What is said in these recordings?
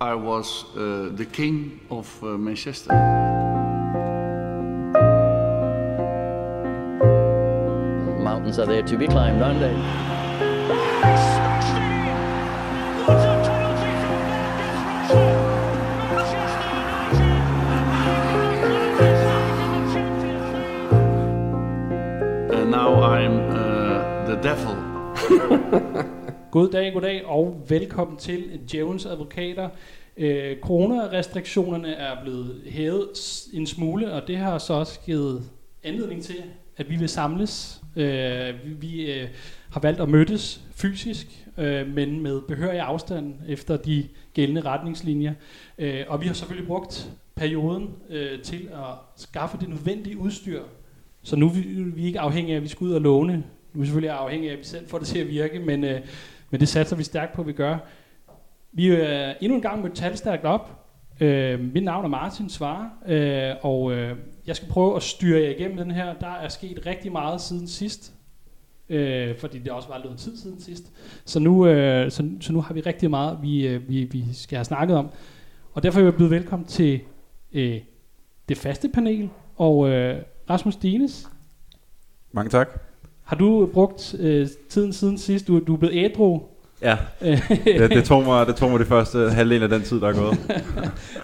I was uh, the king of uh, Manchester. Mountains are there to be climbed, aren't they? And now I'm uh, the devil. God dag, god dag, og velkommen til Djævens Advokater. Øh, Corona-restriktionerne er blevet hævet en smule, og det har så også givet anledning til, at vi vil samles. Øh, vi øh, har valgt at mødes fysisk, øh, men med behørig afstand efter de gældende retningslinjer. Øh, og vi har selvfølgelig brugt perioden øh, til at skaffe det nødvendige udstyr, så nu er vi, vi er ikke afhængige af, at vi skal ud og låne. Nu er vi selvfølgelig afhængige af, at vi selv får det til at virke, men, øh, men det satser vi stærkt på, at vi gør. Vi er endnu en gang mødt talstærkt op. Øh, mit navn er Martin Svare, øh, og øh, jeg skal prøve at styre jer igennem den her. Der er sket rigtig meget siden sidst, øh, fordi det også var lidt tid siden sidst. Så nu, øh, så, så nu har vi rigtig meget, vi, øh, vi, vi skal have snakket om. Og derfor er jeg byde velkommen til øh, det faste panel, og øh, Rasmus Dines, Mange tak har du brugt øh, tiden siden sidst? Du, du er blevet ædru. Ja, det, det, tog mig, det tog mig det første halvdel af den tid, der er gået.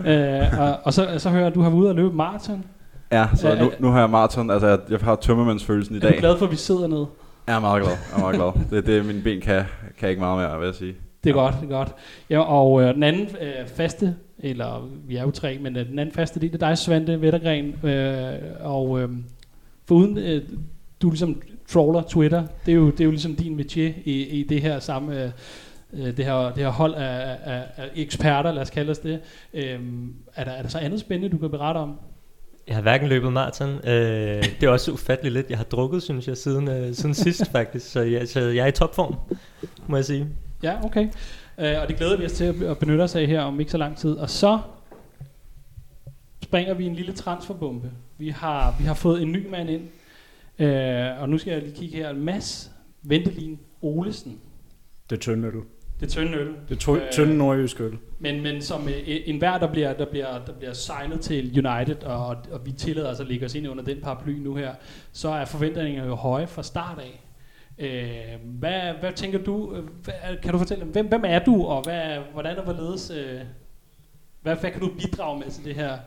øh, og, og så, så hører jeg, at du har været ude og løbe maraton. Ja, så Ja, nu, nu har jeg maraton, altså jeg, jeg har tømmermandsfølelsen i Er du dag. glad for, at vi sidder ned? Jeg er meget glad, jeg er meget glad. Det, det, mine ben kan, kan ikke meget mere, vil jeg sige. Det er Ja. godt, det er godt. Ja, og øh, den anden øh, faste, eller vi er jo tre, men øh, den anden faste del, det er dig, Svante Vettergren. Øh, og øh, foruden øh, du ligesom trawler Twitter, det er jo, det er jo ligesom din métier i, i det her samme... Øh, øh, det her, det her hold af, af, af eksperter, lad os kalde os det. Øhm, er, der, er der så andet spændende, du kan berette om? Jeg har hverken løbet maraton. Øh, det er også ufatteligt lidt. Jeg har drukket, synes jeg, siden, øh, siden sidst faktisk. Så jeg, så jeg er i topform, må jeg sige. Ja, okay. Øh, og det glæder vi os til at, at benytte os af her om ikke så lang tid. Og så springer vi en lille transferbombe. Vi har, vi har fået en ny mand ind. Øh, og nu skal jeg lige kigge her. Mads Ventelin Olesen. Det tynde øl. Det tynde øl. Det tø- Øh, tynde nordjysk øl. Men, men som øh, en hver, der bliver, der, bliver, der bliver signet til United, og, og vi tillader os at lægge os ind under den paraply nu her, så er forventningerne jo høje fra start af. Øh, hvad, hvad tænker du, hvad, kan du fortælle, hvem, hvem er du, og hvad, hvordan og hvorledes, øh, hvad, hvad kan du bidrage med til det her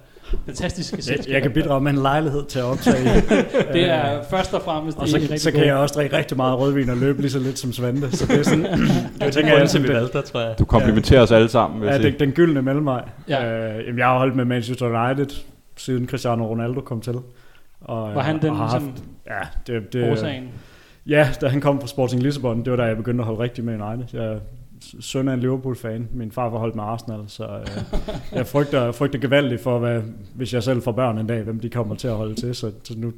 fantastiske Jeg, selskab? jeg kan bidrage med en lejlighed til at optage. Det er først og fremmest og det så, rigtig så kan jeg også drikke rigtig meget rødvin og løbe lige så lidt som Svante. Så det er sådan, jeg Det tænker, er jeg til, vi sådan, valgte tror jeg. Du komplimenterer os alle sammen, ja, den, den gyldne mellemvej. Ja. Øh, jamen, jeg har holdt med Manchester United, siden Cristiano Ronaldo kom til. Og, Var han den og har ligesom ja, det, det, årsagen? Ja, da han kom fra Sporting Lissabon, det var da jeg begyndte at holde rigtig med United. Jeg søn af en Liverpool-fan. Min far var holdt med Arsenal, så øh, jeg frygter, frygter gevaldigt for, hvad, hvis jeg selv får børn en dag, hvem de kommer til at holde til. Så, så nu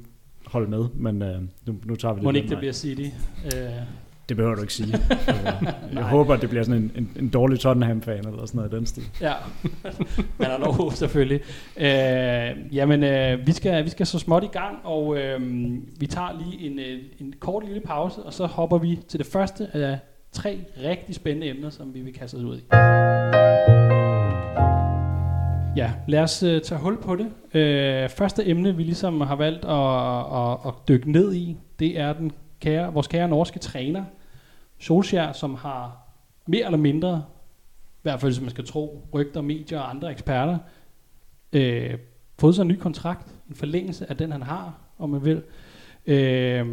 hold med, men øh, nu, nu tager vi det. Må ikke det bliver City? Øh, Det behøver du ikke sige. Øh, jeg håber, at det bliver sådan en, en, en dårlig Tottenham-fan eller sådan noget i den stil. Ja, man har lov selvfølgelig. Øh, jamen, øh, vi, skal, vi skal så småt i gang, og øh, vi tager lige en, øh, en kort lille pause, og så hopper vi til det første af tre rigtig spændende emner, som vi vil kaste os ud i. Ja, lad os øh, tage hul på det. Øh, første emne, vi ligesom har valgt at, at, at dykke ned i, det er den kære, vores kære norske træner, Solskjaer, som har mere eller mindre i hvert fald hvis man skal tro rygter, medier og andre eksperter, øh, fået sig en ny kontrakt, en forlængelse af den, han har, om man vil. Øh,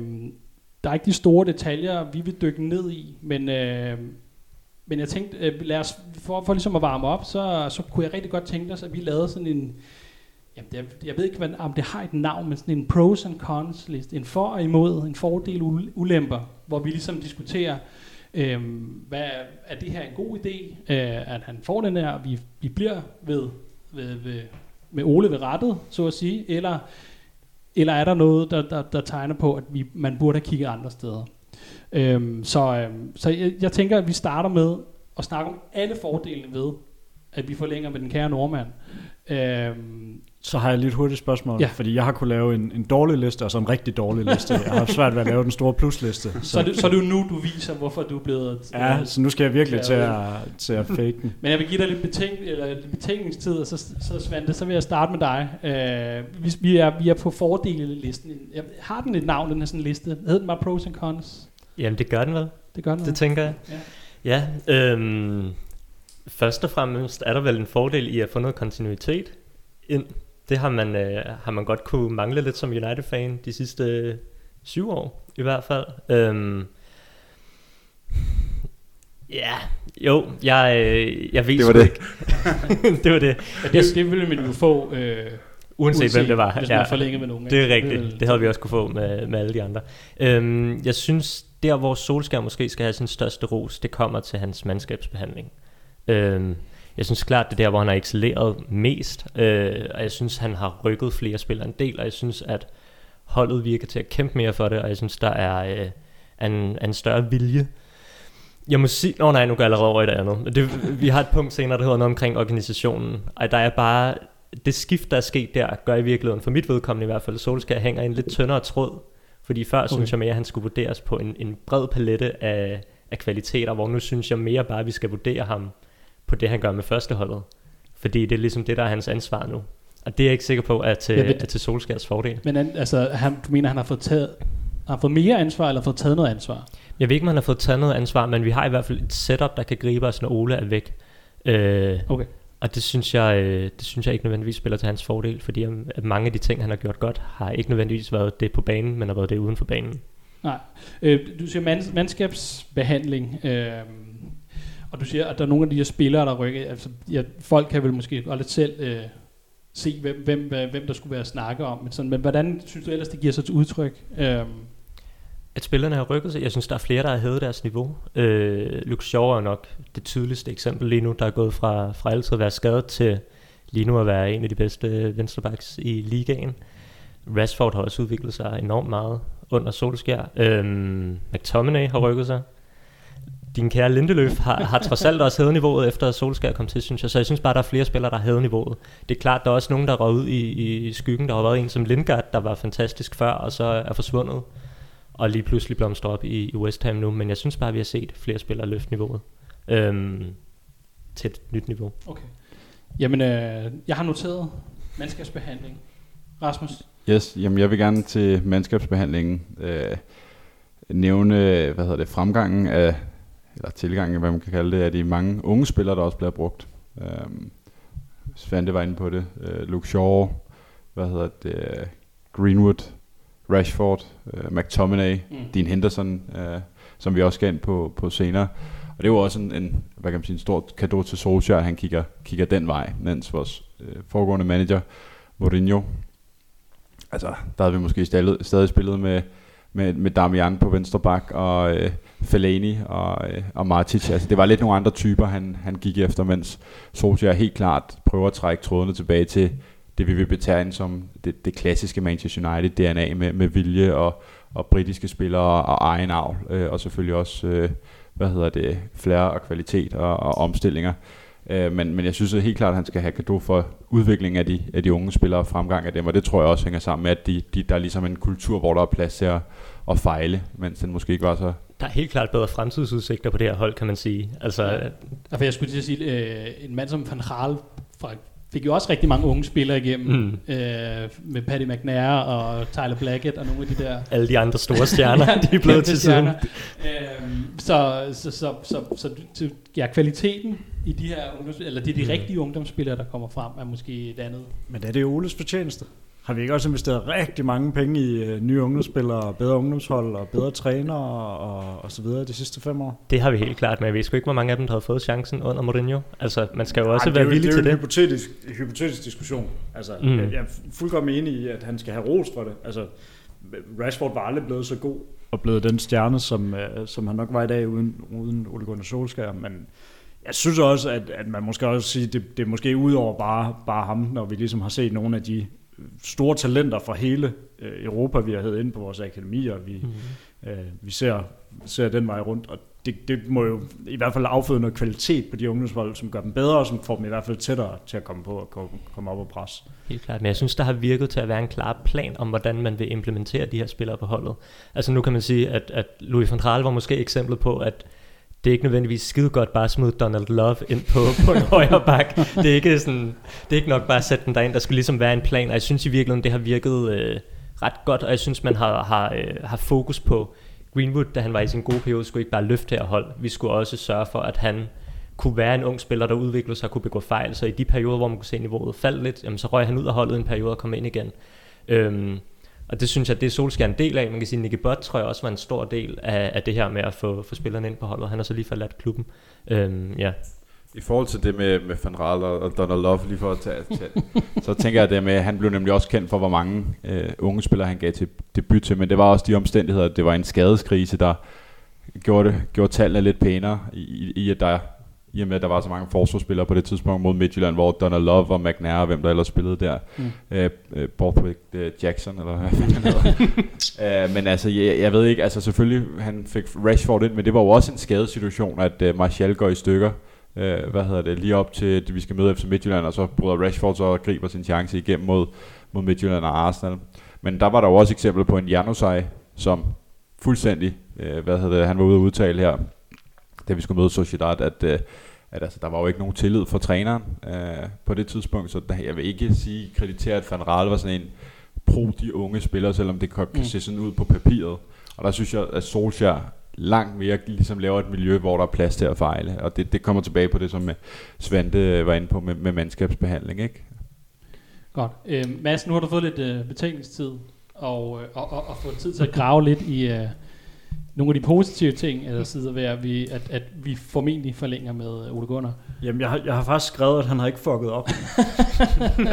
der er ikke de store detaljer, vi vil dykke ned i, men, øh, men jeg tænkte, øh, lad os, for, for ligesom at varme op, så, så kunne jeg rigtig godt tænke os, at vi lavede sådan en, jamen det, er- jeg ved ikke, hvad, om det har et navn, men sådan en pros and cons list, en for og imod, en fordel og ulemper, hvor vi ligesom diskuterer, øh, hvad er, er det her en god idé, øh, at han får den her, vi, vi bliver ved, ved, ved, med Ole ved rettet, så at sige, eller, eller er der noget, der, der, der tegner på, at vi, man burde have kigget andre steder. Øhm, så øhm, så jeg, jeg tænker, at vi starter med at snakke om alle fordelene ved, at vi forlænger med den kære nordmand. Øhm, så har jeg lige et hurtigt spørgsmål, Ja. ja. fordi jeg har kunnet lave en, en dårlig liste, og så en rigtig dårlig liste. Jeg har svært ved at lave den store plusliste. Så, er det, så er det jo nu, du viser, hvorfor du er blevet... Ja, så nu skal jeg virkelig til Ja, at, til at fake den. Men jeg vil give dig lidt, betænk, eller lidt betænkningstid, og så, så Svante, så vil jeg starte med dig. Uh, vi, vi, er, vi er på fordelelisten. Jeg, har den et navn, den her sådan liste? Hed den bare pros and cons? Jamen, det gør den vel. Det gør den. Det tænker jeg. Ja, øhm, først og fremmest er der vel en fordel i at få noget kontinuitet ind. Det har man, øh, har man godt kunne mangle lidt som United-fan de sidste øh, syv år i hvert fald. Øhm, ja, jo, jeg, øh, jeg ved Det var det. ikke. det var det. Ja, det, det ville man jo få, øh, Uanset, uanset hvem det var. hvis man forlængede med nogen. Det er rigtigt. vil- Det havde vi også kunne få med, med alle de andre. Øhm, jeg synes, der hvor Solskjaer måske skal have sin største ros, det kommer til hans mandskabsbehandling. Øhm, jeg synes klart, det er der, hvor han har excelleret mest. Øh, og jeg synes, han har rykket flere spillere en del, og jeg synes, at holdet virker til at kæmpe mere for det, og jeg synes, der er øh, en, en større vilje. Jeg må sige... Nå nej, nu går jeg allerede over i det andet. Det, vi har et punkt senere, der hedder noget omkring organisationen. Og der er bare... Det skift, der er sket der, gør i virkeligheden, for mit vedkommende i hvert fald, Solskjaer hænger i en lidt tyndere tråd. Fordi før okay. synes jeg mere, at han skulle vurderes på en, en bred palette af, af kvaliteter, hvor nu synes jeg mere bare, at vi skal vurdere ham på det, han gør med førsteholdet. Fordi det er ligesom det, der er hans ansvar nu. Og det er jeg ikke sikker på, at til, ved- er til Solskjaers fordel. Men altså, han, du mener, han har fået taget, har fået mere ansvar, eller fået taget noget ansvar? Jeg ved ikke, om han har fået taget noget ansvar, men vi har i hvert fald et setup, der kan gribe os, når Ole er væk. Øh, Okay. og det synes, jeg, øh, det synes jeg ikke nødvendigvis spiller til hans fordel, fordi at mange af de ting, han har gjort godt, har ikke nødvendigvis været det på banen, men har været det uden for banen. Nej. Øh, du siger mand, mandskabsbehandling, øh, og du siger, at der er nogle af de her spillere, der rykker. Altså, ja, folk kan vel måske godt lidt selv øh, se, hvem, hvem, hvem, der skulle være at snakke om. Men, sådan, men hvordan synes du ellers, det giver sig til udtryk? Øh, At spillerne har rykket sig, jeg synes, der er flere, der har hævet deres niveau. Øh, Luke Shaw er nok det tydeligste eksempel lige nu, der er gået fra, fra altid at være skadet til lige nu at være en af de bedste venstrebacks i ligaen. Rashford har også udviklet sig enormt meget under Solskjær. Øhm, McTominay har rykket sig. Din kære Lindeløf har, har trods alt også hævet niveauet efter at Solskjær kom til, synes jeg. Så jeg synes bare, der er flere spillere, der har niveauet. Det er klart, der er også nogen, der er ud i, i skyggen. Der har været en som Lingard, der var fantastisk før, og så er forsvundet. Og lige pludselig blomstrer op i, i West Ham nu. Men jeg synes bare, vi har set flere spillere løfte niveauet øhm, til et nyt niveau. okay. Jamen, øh, jeg har noteret mandskabsbehandling. Rasmus? Yes, jamen jeg vil gerne til mandskabsbehandlingen øh, nævne, hvad hedder det, fremgangen af, eller tilgangen, hvad man kan kalde det, af de mange unge spillere, der også bliver brugt. Øhm, Svante var inde på det. Øh, Luke Shaw, hvad hedder det, øh, Greenwood, Rashford, øh, McTominay, Mm. Dean Henderson, øh, som vi også skal ind på, på senere. Og det var også en, en, hvad kan man sige, en stor kado til Solskjaer, at han kigger, kigger den vej, mens vores øh, foregående manager, Mourinho, altså, der havde vi måske stadig, stadig spillet med, med, med Damian på venstre bak, og øh, Fellaini og, øh, og Martic. Altså, det var lidt nogle andre typer, han, han gik efter, mens Solskjaer helt klart prøver at trække trådene tilbage til det, vi vil betegne som det, det klassiske Manchester United DNA med, med vilje og, og britiske spillere og egen avl, øh, og selvfølgelig også, øh, hvad hedder det, flere og kvalitet og, og omstillinger. Øh, men, men jeg synes at helt klart, at han skal have gave for udviklingen af de, af de unge spillere og fremgang af dem, og det tror jeg også hænger sammen med, at de, de, der er ligesom en kultur, hvor der er plads til at, at fejle, mens den måske ikke var så... Der er helt klart bedre fremtidsudsigter på det her hold, kan man sige. Altså, Ja. Altså, jeg skulle til at sige, øh, en mand som Van Gaal fra, fik jo også rigtig mange unge spillere igennem, Mm. øh, med Paddy McNair og Tyler Blackett og nogle af de der alle de andre store stjerner, de er blevet til siden. Øhm, så, så, så, så, så, så, ja, kvaliteten i de her ungdoms, eller de, de Mm. rigtige ungdomsspillere, der kommer frem, er måske et andet. Men er det Oles fortjeneste? Har vi ikke også investeret rigtig mange penge i øh, nye ungdomsspillere, bedre ungdomshold og bedre trænere og, og så videre de sidste fem år? Det har vi helt klart, men jeg ved sgu ikke, hvor mange af dem, der har fået chancen under Mourinho. Altså, man skal jo også Ej, være er jo- villig til Det er det. jo en hypotetisk, hypotetisk diskussion. Altså, Mm. mm. jeg, jeg er fuldkommen enig i, at han skal have ros for det. Altså, Rashford var aldrig blevet så god og blevet den stjerne, som, øh, som han nok var i dag uden, uden Ole Gunnar Solskjaer. Men jeg synes også, at, at man måske også sige, det, det er måske ud over bare, bare ham, når vi ligesom har set nogle af de store talenter fra hele øh, Europa, vi har hævet ind på vores akademier. Vi, Mm. øh, vi ser, ser den vej rundt, og det, det må jo i hvert fald afføde noget kvalitet på de ungdomshold, som gør dem bedre, og som får dem i hvert fald tættere til at komme på og komme, komme op og pres. Helt klart, men jeg synes, der har virket til at være en klar plan om, hvordan man vil implementere de her spillere på holdet. Altså nu kan man sige, at, at Louis van Gaal var måske eksemplet på, at det er ikke nødvendigvis skide godt bare at smide Donald Love ind på, på en højre bak. Det er, ikke sådan, det er ikke nok bare at sætte den derind. Der skulle ligesom være en plan, og jeg synes i virkeligheden, det har virket øh, ret godt, og jeg synes, man har, har, øh, har fokus på Greenwood, da han var i sin gode periode, skulle ikke bare løfte her hold. Vi skulle også sørge for, at han kunne være en ung spiller, der udviklede sig og kunne begå fejl. Så i de perioder, hvor man kunne se niveauet falde lidt, jamen, så røg han ud af holdet en periode og kom ind igen. Øhm, og det synes jeg, det er Solskjaer en del af. Man kan sige, Nicky Butt tror jeg også var en stor del af, af det her med at få, få spillerne ind på holdet. Han har så lige forladt klubben. Øhm, ja. I forhold til det med, med Van Raal og, og Donald Love, lige for at tage, tage så tænker jeg det med, at han blev nemlig også kendt for, hvor mange øh, unge spillere han gav til debut til, men det var også de omstændigheder, det var en skadeskrise, der gjorde, det, gjorde tallene lidt pænere, i, i at der i og med, at der var så mange forsvarsspillere på det tidspunkt mod Midtjylland, hvor Donald Love og McNair og hvem der ellers spillede der. Mm. Øh, øh, Borthwick øh, Jackson, eller hvad fanden hedder. øh, men altså, jeg, jeg, ved ikke, altså selvfølgelig, han fik Rashford ind, men det var jo også en skadesituation, at øh, Martial går i stykker. Øh, hvad hedder det, lige op til, at vi skal møde efter Midtjylland, og så bryder Rashford så og griber sin chance igennem mod, mod Midtjylland og Arsenal. Men der var der jo også eksempel på en Janusaj, som fuldstændig, øh, hvad hedder det, han var ude at udtale her, da vi skulle møde Sociedad, at, øh, at altså, der var jo ikke nogen tillid for træneren øh, på det tidspunkt, så der, jeg vil ikke sige kreditere, at Van Raal var sådan en pro de unge spillere, selvom det kan, kan mm. se sådan ud på papiret. Og der synes jeg, at Solskjaer langt mere ligesom laver et miljø, hvor der er plads til at fejle. Og det, det kommer tilbage på det, som Svante var inde på med, med mandskabsbehandling. Ikke? Godt. Øh, Mads, nu har du fået lidt øh, betænkningstid og, øh, og, og, og fået tid til at grave lidt i, øh, nogle af de positive ting, eller sidder ved, at vi, at, at vi formentlig forlænger med Ole Gunnar? Jamen, jeg har, jeg har faktisk skrevet, at han har ikke fucket op. øh,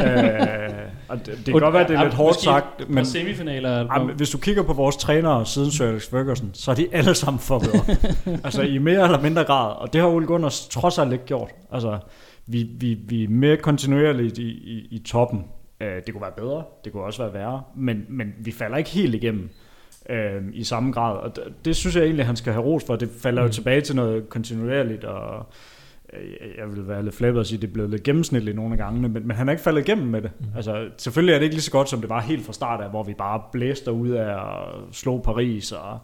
og det, det kan godt være, det er lidt hårdt sagt. Men semifinaler? Jamen, hvis du kigger på vores trænere siden Sir Alex Ferguson, så er de alle sammen fucket op. altså i mere eller mindre grad. Og det har Ole Gunnar trods alt ikke gjort. Altså, vi, vi, vi er mere kontinuerligt i, i, i toppen. Uh, det kunne være bedre, det kunne også være værre, men, men vi falder ikke helt igennem øh, i samme grad. Og det, det synes jeg egentlig, han skal have ros for. Det falder mm. jo tilbage til noget kontinuerligt, og øh, jeg vil være lidt flabet og sige, at det er blevet lidt gennemsnitligt nogle af gangene, men, men han er ikke faldet igennem med det. Mm. Altså, selvfølgelig er det ikke lige så godt, som det var helt fra start af, hvor vi bare blæste ud af og slog Paris. Og,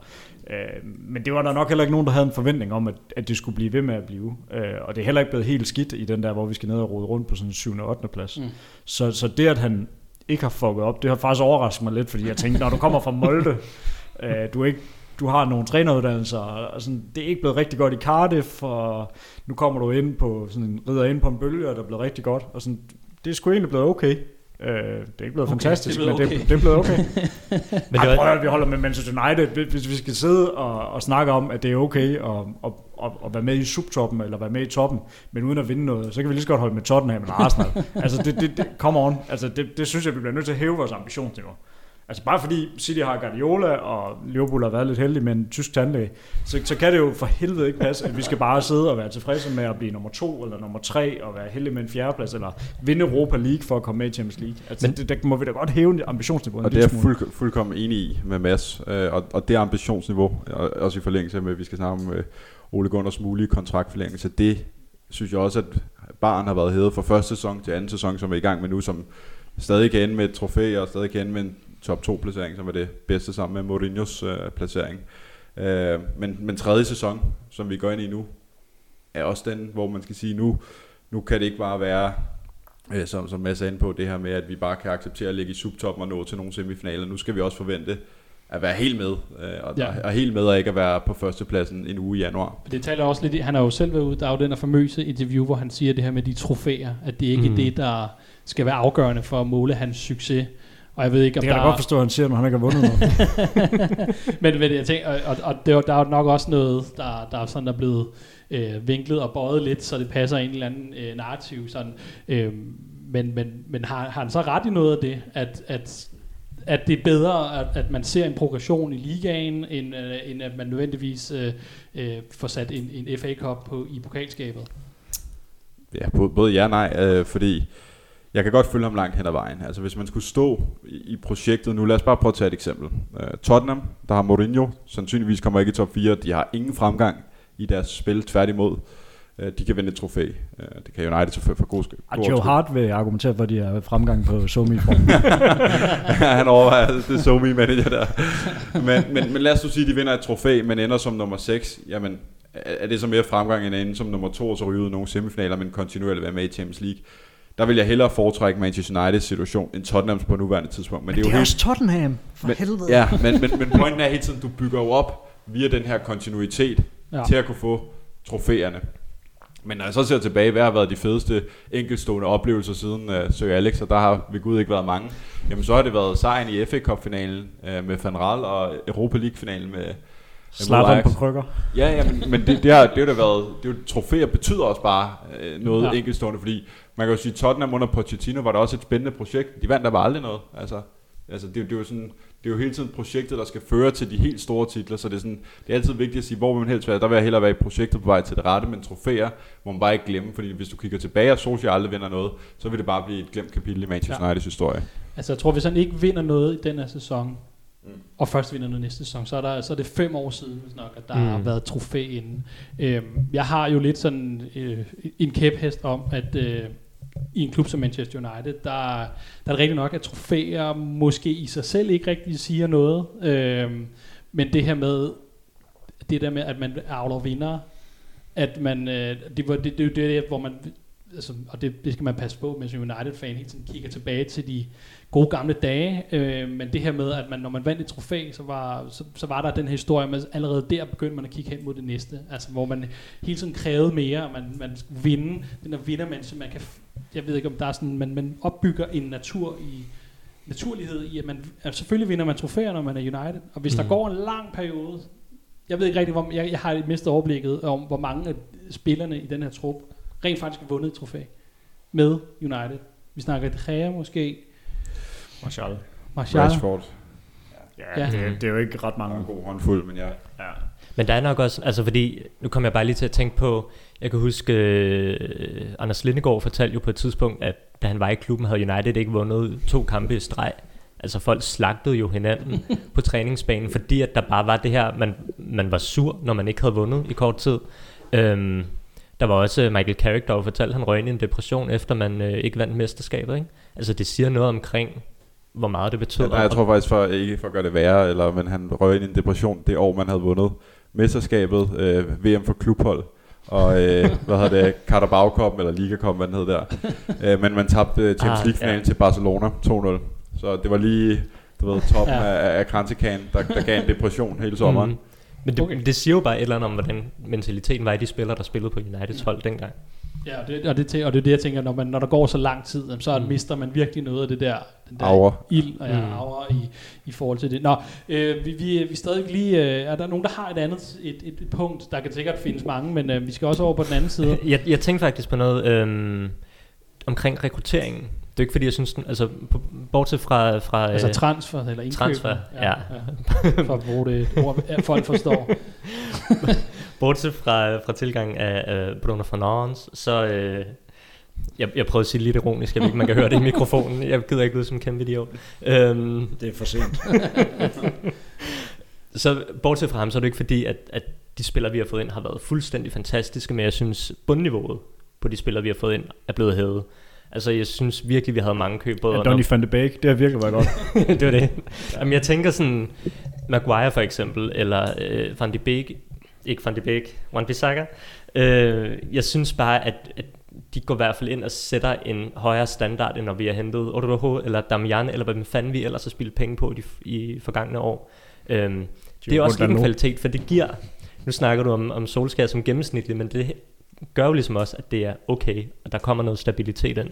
øh, men det var der nok heller ikke nogen, der havde en forventning om, at, at det skulle blive ved med at blive. Øh, og det er heller ikke blevet helt skidt i den der, hvor vi skal ned og rode rundt på sådan en 7. og 8. plads. Mm. Så, så det, at han ikke har fucket op. Det har faktisk overrasket mig lidt, fordi jeg tænkte, når du kommer fra Molde, øh, du, er ikke, du har nogle træneruddannelser, og sådan, det er ikke blevet rigtig godt i Cardiff, og nu kommer du ind på, sådan, rider ind på en bølge, og det er blevet rigtig godt, og sådan, det er sgu egentlig blevet okay. Øh, det er ikke blevet okay, fantastisk, det men okay. det, det er blevet okay. men Ej, prøv at vi holder med Manchester United. Hvis vi skal sidde og, og snakke om, at det er okay at, at, at, at være med i subtoppen, eller være med i toppen, men uden at vinde noget, så kan vi lige så godt holde med Tottenham eller Arsenal. altså, det, det, det, come on. Altså, det, det synes jeg, vi bliver nødt til at hæve vores ambitionsniveau. Altså bare fordi City har Guardiola, og Liverpool har været lidt heldig med en tysk tandlæge, så, så kan det jo for helvede ikke passe, at vi skal bare sidde og være tilfredse med at blive nummer to eller nummer tre, og være heldig med en fjerdeplads, eller vinde Europa League for at komme med i Champions League. Altså Men, det, der må vi da godt hæve ambitionsniveauet. Og det er jeg fuld, fuldkommen enig i med Mads, øh, og, og det ambitionsniveau, også i forlængelse med, at vi skal snakke om øh, Ole Gunners mulige kontraktforlængelse, det synes jeg også, at barn har været hævet fra første sæson til anden sæson, som er i gang med nu, som stadig kan ende med et trofæ, og stadig kan ende med en top 2 placering, som er det bedste sammen med Mourinhos øh, placering. Øh, men, men tredje sæson, som vi går ind i nu, er også den, hvor man skal sige, nu, nu kan det ikke bare være, øh, som, som Mads er inde på, det her med, at vi bare kan acceptere at ligge i subtoppen og nå til nogle semifinaler. Nu skal vi også forvente at være helt med, øh, og, ja. og helt med og ikke at være på førstepladsen en uge i januar. Det taler også lidt, han har jo selv været ude, der er jo den der famøse interview, hvor han siger det her med de trofæer, at det ikke mm. er det, der skal være afgørende for at måle hans succes. Og jeg ved ikke, om det kan der jeg godt forstå, at han siger, når han ikke har vundet noget. men, men jeg tænker, og, og det, der er jo nok også noget, der, der er sådan der er blevet øh, vinklet og bøjet lidt, så det passer ind i en eller anden øh, narrativ. Sådan, øh, men men, men har, har han så ret i noget af det, at, at at det er bedre, at, at man ser en progression i ligaen, end, øh, end at man nødvendigvis øh, øh, får sat en, en FA Cup på, i pokalskabet? Ja, både ja og nej, øh, fordi jeg kan godt følge ham langt hen ad vejen. Altså hvis man skulle stå i, i projektet nu, lad os bare prøve at tage et eksempel. Uh, Tottenham, der har Mourinho, sandsynligvis kommer ikke i top 4, de har ingen fremgang i deres spil, tværtimod. Uh, de kan vinde et trofæ. Uh, det kan United selvfølgelig for god, Og god Joe Hart vil argumentere for, at de er fremgang på somi formen han overvejer det somi manager der. Men, men, men lad os nu sige, at de vinder et trofæ, men ender som nummer 6. Jamen, er det så mere fremgang end at ende som nummer 2, og så ryge ud nogle semifinaler, men kontinuerligt være med i Champions League? Der vil jeg hellere foretrække Manchester Uniteds situation end Tottenhams på nuværende tidspunkt. Men det er jo Det er helt, også Tottenham, for men, helvede. Ja, men, men, men pointen er hele tiden, du bygger jo op via den her kontinuitet Ja. til at kunne få trofæerne. Men når jeg så ser tilbage, hvad har været de fedeste enkeltstående oplevelser siden uh, Sir Alex, og der har ved Gud ikke været mange, jamen så har det været sejren i FA Cup-finalen uh, med Van Raal og Europa League-finalen med, Ajax. på krykker. Ja, ja men, men det, det, har, det, har da været, det er jo, trofæer betyder også bare øh, noget ja. enkeltstående, fordi man kan jo sige, Tottenham under Pochettino var der også et spændende projekt. De vandt der bare aldrig noget. Altså, altså det, er jo- det, er jo sådan, det er jo hele tiden projektet, der skal føre til de helt store titler, så det er, sådan, det er altid vigtigt at sige, hvor vil man helst være. Der vil jeg hellere være i projektet på vej til det rette, men trofæer må man bare ikke glemme, fordi hvis du kigger tilbage, og Solskjaer aldrig vinder noget, så vil det bare blive et glemt kapitel i Manchester Ja. Uniteds historie. Altså, jeg tror, hvis han ikke vinder noget i den her sæson, Mm. og først vinder noget næste sæson, så er, der, så er det fem år siden, hvis nok, at der. Mm. har været trofæ inden. Øhm, jeg har jo lidt sådan øh, en kæphest om, at øh, i en klub som Manchester United, der, der er det rigtigt nok, at trofæer måske i sig selv ikke rigtig siger noget. Øh, men det her med, det der med, at man avler vinder, at man, øh, det, var, det, det, det, det, hvor man, altså, og det, det skal man passe på, mens en United-fan hele tiden kigger tilbage til de gode gamle dage, øh, men det her med, at man, når man vandt et trofæ, så var, så, så var der den her historie med, allerede der begyndte man at kigge hen mod det næste, altså hvor man hele tiden krævede mere, og man, man skulle vinde, den der vinder man, så man kan, jeg ved ikke om der er sådan, man, man opbygger en natur i, naturlighed i, at man, at selvfølgelig vinder man trofæer, når man er United, og hvis mm. der går en lang periode, jeg ved ikke rigtig, hvor, jeg, jeg har mistet overblikket om, hvor mange af spillerne i den her trup rent faktisk vundet et trofæ med United. Vi snakker De Gea måske, Martial. Martial. Rashford, Ja, Ja. Det, det, er jo ikke ret mange en god håndfuld, men ja. Ja. Men der er nok også, altså fordi, nu kommer jeg bare lige til at tænke på, jeg kan huske, øh, Anders Lindegaard fortalte jo på et tidspunkt, at da han var i klubben, havde United ikke vundet to kampe i streg. Altså folk slagtede jo hinanden på træningsbanen, fordi at der bare var det her, man, man var sur, når man ikke havde vundet i kort tid. Øhm, der var også Michael Carrick, der fortalte, at han røg ind i en depression, efter man øh, ikke vandt mesterskabet. Ikke? Altså det siger noget omkring, hvor meget det betyder. Ja, nej, jeg tror faktisk, for, ikke for at gøre det værre, eller, men han røg ind i en depression det år, man havde vundet mesterskabet, øh, VM for klubhold, og øh, hvad hedder det, Carabao Cup, eller Liga Cup, hvad den hed der. øh, men man tabte øh, Champions Ah, League-finalen ja. til Barcelona 2-0. Så det var lige, du ved, toppen ja. af, af kransekagen, der, der gav en depression hele sommeren. Mm. Men det, Okay. det siger jo bare et eller andet om, hvordan mentaliteten var i de spillere, der spillede på Uniteds hold dengang. Ja, og det, og, det, og det er det, jeg tænker, når, man, når der går så lang tid, så mm. Mister man virkelig noget af det der, den der Aura. ild og ja, Mm. aura i, i forhold til det. Nå, øh, vi, vi, vi stadig lige, øh, er der nogen, der har et andet et, et, et punkt, der kan sikkert findes mange, men øh, vi skal også over på den anden side. Jeg, jeg tænkte faktisk på noget øhm, omkring rekrutteringen. Det er ikke fordi, jeg synes, den, altså på, bortset fra... fra altså øh, transfer eller indkøb. transfer, ja. ja. For at bruge det ord, ja, folk forstår. bortset fra, fra tilgang af øh, Bruno Fernandes, så... Øh, jeg, jeg prøvede at sige lidt ironisk, jeg ved ikke, man kan høre det i mikrofonen. Jeg gider ikke ud som en kæmpe idiot. Øhm, Det er for sent. Så bortset fra ham, så er det ikke fordi, at, at de spillere, vi har fået ind, har været fuldstændig fantastiske, men jeg synes, bundniveauet på de spillere, vi har fået ind, er blevet hævet. Altså, jeg synes virkelig, vi havde mange køb. Både Ja, Donny van de Beek, det har virkelig været godt. det var det. Jamen, jeg tænker sådan, Maguire for eksempel, eller øh, Van de Beek, ikke Van de Beek, Wan Bissaka. Øh, jeg synes bare, at, at de går i hvert fald ind og sætter en højere standard, end når vi har hentet Odoho eller Damian, eller hvad fanden vi ellers har spillet penge på i, de, i forgangne år. Øhm, det er også lidt en kvalitet, for det giver, nu snakker du om, om Solskjaer som gennemsnitlig, men det gør jo ligesom også, at det er okay, og der kommer noget stabilitet ind.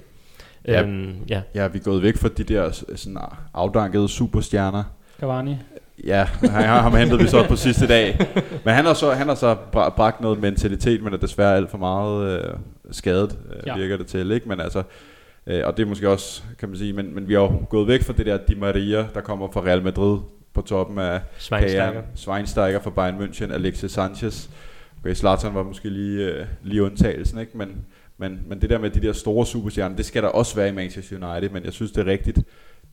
Ja. Øhm, ja. Ja, vi er gået væk fra de der sådan afdankede superstjerner. Cavani. Ja, han, ham hentede vi så på sidste dag. Men han har så, han har så bra- bragt noget mentalitet, men er desværre alt for meget øh, skadet, øh, Ja. virker det til. Ikke? Men altså, øh, og det er måske også, kan man sige, men, men vi har jo gået væk fra det der Di Maria, der kommer fra Real Madrid på toppen af Schweinsteiger. Schweinsteiger fra Bayern München, Alexis Sanchez. Okay, Zlatan var måske lige, øh, lige undtagelsen, ikke? Men, Men, men det der med de der store superstjerner, det skal der også være i Manchester United, men jeg synes, det er rigtigt.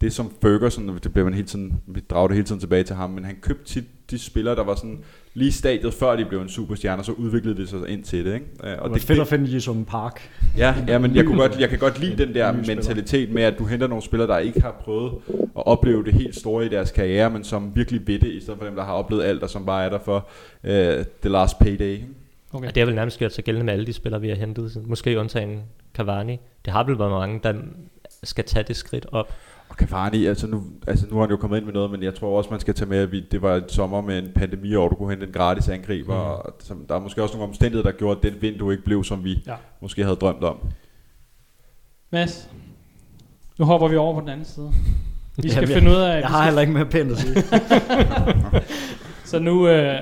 Det som Ferguson, det bliver man hele tiden, vi drager det hele tiden tilbage til ham, men han købte tit de spillere, der var sådan lige stadiet før de blev en superstjerne, og så udviklede det sig ind til det. Ikke? Øh, Og det var fedt at finde Jisung Park. Ja, ja men jeg, kunne godt, jeg kan godt lide den der mentalitet med, at du henter nogle spillere, der ikke har prøvet at opleve det helt store i deres karriere, men som virkelig ved det, i stedet for dem, der har oplevet alt, og som bare er der for uh, the last payday. ikke? Okay. Og det har vel nærmest gjort sig gældende med alle de spillere, vi har hentet. Måske undtagen Cavani. Det har vel været mange, der skal tage det skridt op. Og Cavani, altså nu, altså nu har han jo kommet ind med noget, men jeg tror også, man skal tage med, at vi, det var et sommer med en pandemi, hvor du kunne hente en gratis angriber, mm. og som, der er måske også nogle omstændigheder, der gjorde, at den vindue ikke blev, som vi Ja. ja. måske havde drømt om. Mads, nu hopper vi over på den anden side. Vi skal Jamen, finde ud af... Jeg vi har skal, heller ikke mere pænt at sige. Så nu, øh,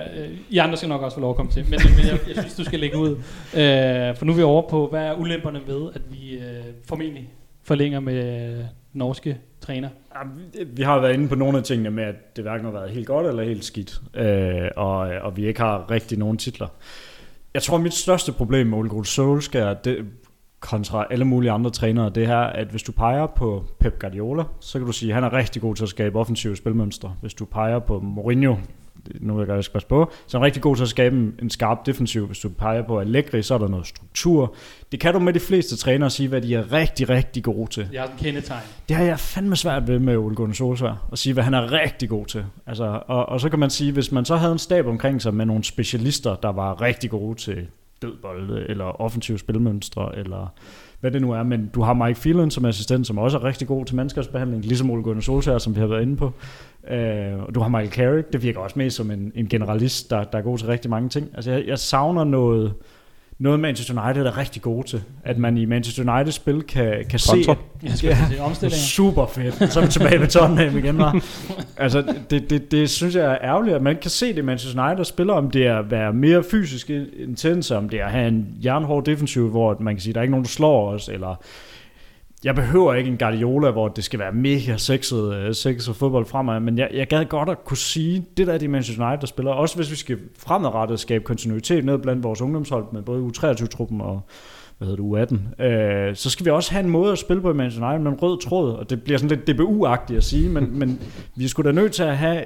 I andre skal nok også få lov at komme til, men, men jeg, jeg synes, du skal lægge ud. Øh, for nu er vi over på, hvad er ulemperne ved, at vi øh, formentlig forlænger med øh, norske træner? Ja, vi- har været inde på nogle af tingene med, at det hverken har været helt godt eller helt skidt, øh, og, og vi ikke har rigtig nogen titler. Jeg tror, mit største problem med Ole Gunnar Solskjaer, det, kontra alle mulige andre trænere, det er, at hvis du peger på Pep Guardiola, så kan du sige, at han er rigtig god til at skabe offensive spilmønstre. Hvis du peger på Mourinho, nu jeg skal på, så er rigtig god til at skabe en, en skarp defensiv. Hvis du peger på Allegri, så er der noget struktur. Det kan du med de fleste trænere sige, hvad de er rigtig, rigtig gode til. Det er også en kendetegn. Det har jeg fandme svært ved med Ole Gunnar Solskjaer, at sige, hvad han er rigtig god til. Altså, og, og så kan man sige, hvis man så havde en stab omkring sig med nogle specialister, der var rigtig gode til dødbolde, eller offensive spilmønstre, eller hvad det nu er, men du har Mike Phelan som assistent, som også er rigtig god til mandskabsbehandling, ligesom Ole Gunnar Solskjaer, som vi har været inde på. Øh, og du har Michael Carrick, det virker også mest som en, en generalist, der, der er god til rigtig mange ting. Altså jeg, jeg savner noget, noget Manchester United er rigtig gode til. At man i Manchester United spil kan, kan se. Jeg skal Ja. omstillinger. Super fedt. Så er vi tilbage ved Tottenham igen, var. Altså, det, det, det, synes jeg er ærgerligt, at man ikke kan se det Manchester United spiller, om det er at være mere fysisk intens, om det er at have en jernhård defensiv, hvor man kan sige, der er ikke nogen, der slår os, eller jeg behøver ikke en Guardiola, hvor det skal være mega sexet, øh, sexet fodbold fremad, men jeg, jeg gad godt at kunne sige, det der er de Manchester United, der spiller, også hvis vi skal fremadrettet skabe kontinuitet ned blandt vores ungdomshold med både U23-truppen og hvad hedder det, U18, øh, så skal vi også have en måde at spille på i Manchester United med en rød tråd, og det bliver sådan lidt DBU-agtigt at sige, men, men vi skulle da nødt til at have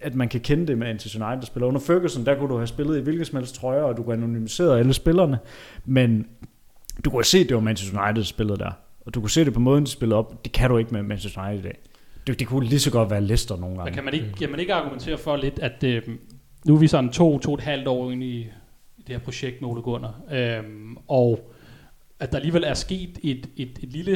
at man kan kende det med Manchester United der spiller. Under Ferguson, der kunne du have spillet i hvilken som helst trøjer, og du kunne anonymisere alle spillerne, men du kunne have set, det var Manchester United, der spillede der. Og du kunne se det på måden, de spillede op. Det kan du ikke med Manchester United i dag. Det, det kunne lige så godt være Leicester nogle Men gange. kan man ikke, kan man ikke argumentere for lidt, at øh, nu er vi sådan to, to og et halvt år inde i, det her projekt med Ole Gunnar, øhm, og at der alligevel er sket et, et, et, lille,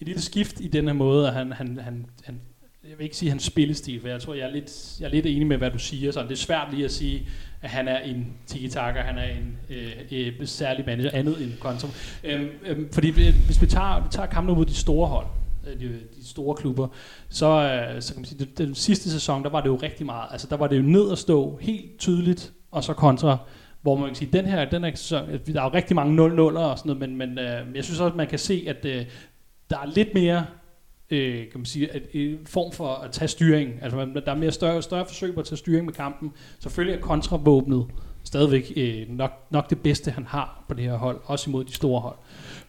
et lille skift i den her måde, at han, han, han, han jeg vil ikke sige hans spillestil, for jeg tror, jeg er lidt, jeg er lidt enig med, hvad du siger. Sådan. Det er svært lige at sige, at han er en tiki-taka, han er en øh, øh, særlig manager, andet end Konto. Øhm, øhm, fordi hvis vi tager, vi tager kampen mod de store hold, øh, de, de store klubber, så, øh, så kan man sige, den, den sidste sæson, der var det jo rigtig meget, altså der var det jo ned at stå helt tydeligt, og så kontra, hvor man kan sige, den her, den her sæson, der er jo rigtig mange 0-0'er og sådan noget, men, men øh, jeg synes også, at man kan se, at øh, der er lidt mere øh, kan man sige, at, en form for at tage styring. Altså, man, der er mere større, større forsøg på at tage styring med kampen. Selvfølgelig er kontravåbnet stadigvæk øh, nok, nok det bedste, han har på det her hold, også imod de store hold.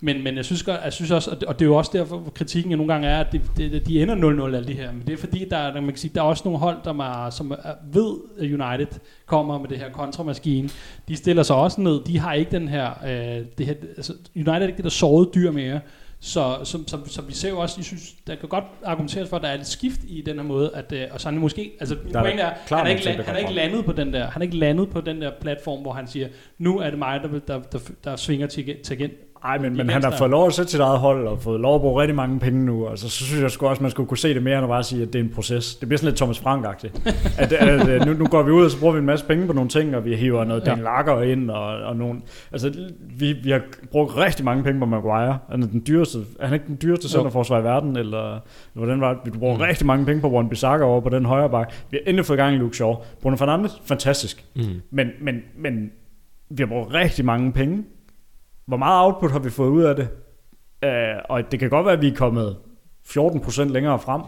Men, men jeg, synes, godt- jeg synes også, og det, er jo også derfor, hvor kritikken nogle gange er, at det, det, de ender 0-0 alle det her. Men det er fordi, der, er- man kan sige, der er også nogle hold, der er, som er, ved, at United kommer med det her kontramaskine. De stiller sig også ned. De har ikke den her, øh, det her altså, United er ikke det der sårede dyr mere. Så, så, så, så vi ser jo også, jeg synes, der kan godt argumenteres for, at der er et skift i den her måde, at, øh, og så er han måske, altså min Der er pointe er, han er, ikke, ting, han er ikke landet på den der, han er ikke landet på den der platform, hvor han siger, nu er det mig, der, der, der, der svinger til, til. Nej, men, men han har fået lov at sætte sit eget hold, og fået lov at bruge rigtig mange penge nu, og så, så synes jeg sgu også, man skulle kunne se det mere, end at bare sige, at det er en proces. Det bliver sådan lidt Thomas Frank-agtigt. at, at, at, nu, nu går vi ud, og så bruger vi en masse penge på nogle ting, og vi hiver noget Ja. Dan Lager ind, og, og nogle, altså, vi, vi har brugt rigtig mange penge på Maguire. Han er den dyreste, er han ikke den dyreste centerforsvar i verden, eller, eller hvordan var det? Vi bruger Mm. rigtig mange penge på Warren Bissaka over på den højre bak. Vi har endelig fået gang i Luke Shaw. Bruno Fernandes, fantastisk. Mm. Men, men, men vi har brugt rigtig mange penge. Hvor meget output har vi fået ud af det? Uh, og det kan godt være, at vi er kommet 14% længere frem,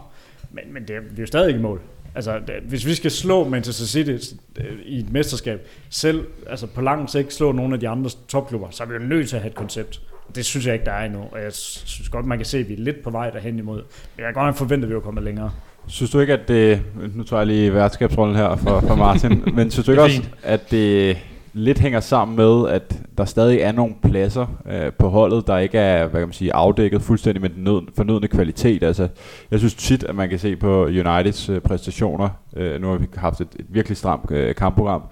men, men det er, vi er jo stadig ikke i mål. Altså, det- hvis vi skal slå Manchester City øh, i et mesterskab, selv altså på lang sigt slå nogle af de andre topklubber, så er vi jo nødt til at have et koncept. Det synes jeg ikke, der er endnu, og jeg synes godt, man kan se, at vi er lidt på vej derhen imod. Men jeg kan godt nok forvente, at vi er kommet længere. Synes du ikke, at det... Nu tager jeg lige værtskabsrollen her for, for Martin. men synes du ikke også, at det lidt hænger sammen med, at der stadig er nogle pladser øh, på holdet, der ikke er hvad kan man sige, afdækket fuldstændig med den nød, fornødende kvalitet. Altså, jeg synes tit, at man kan se på Uniteds øh, præstationer, øh, nu har vi haft et, et virkelig stramt øh, kampprogram,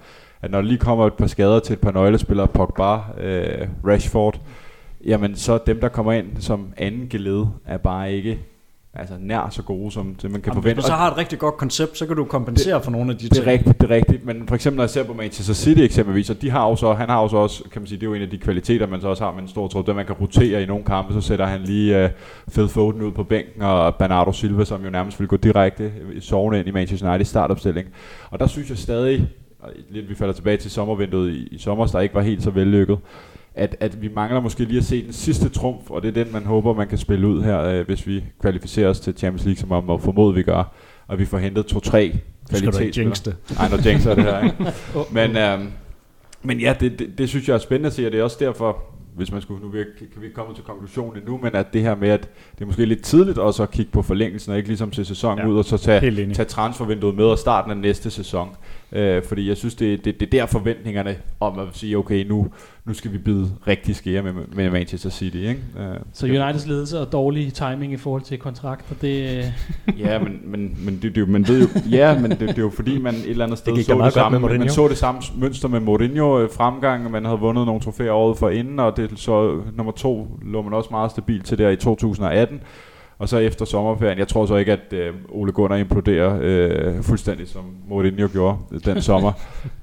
at når der lige kommer et par skader til et par nøglespillere, Pogba, øh, Rashford, jamen så dem, der kommer ind som anden geled, er bare ikke altså nær så gode, som det man kan Jamen, forvente. hvis du så har et rigtig godt koncept, så kan du kompensere for nogle af de det er ting. rigtigt, det er rigtigt. Men for eksempel når jeg ser på Manchester City eksempelvis, og de har jo så, han har jo så også, kan man sige, det er jo en af de kvaliteter, man så også har med en stor trup, der man kan rotere i nogle kampe, så sætter han lige uh, Phil Foden ud på bænken, og Bernardo Silva, som jo nærmest vil gå direkte i sovende ind i Manchester United startopstilling. Og der synes jeg stadig, lidt vi falder tilbage til sommervinduet i, i sommer, der ikke var helt så vellykket, at, at vi mangler måske lige at se den sidste trumf, og det er den, man håber, man kan spille ud her, øh, hvis vi kvalificerer os til Champions League, som om og formodet vi gør, og vi får hentet to-tre Nu skal du ikke det. Nej, nu jinxer det her, ikke? Men, øhm, men ja, det, det, det, synes jeg er spændende at se, og det er også derfor, hvis man skulle, nu kan vi ikke komme til konklusionen endnu, men at det her med, at det er måske lidt tidligt også at kigge på forlængelsen, og ikke ligesom til sæsonen Ja, ud, og så tage, tage transfervinduet med og starten af næste sæson. Øh, fordi jeg synes, det, det, det er der forventningerne om at sige, okay, nu, nu skal vi bide rigtig skære med, med Manchester City. Ikke? Øh, Så Uniteds ledelse og dårlig timing i forhold til kontrakter, det... øh, Ja, men, men, men det, det, er jo- man ved jo, ja, men det, det er jo fordi, man et eller andet sted da så det samme, man så det samme mønster med Mourinho øh, fremgang, man havde vundet nogle trofæer året for inden, og det så nummer to lå man også meget stabilt til der i 2018. Og så efter sommerferien, jeg tror så ikke, at øh, Ole Gunnar imploderer øh, fuldstændig, som Mourinho gjorde den sommer.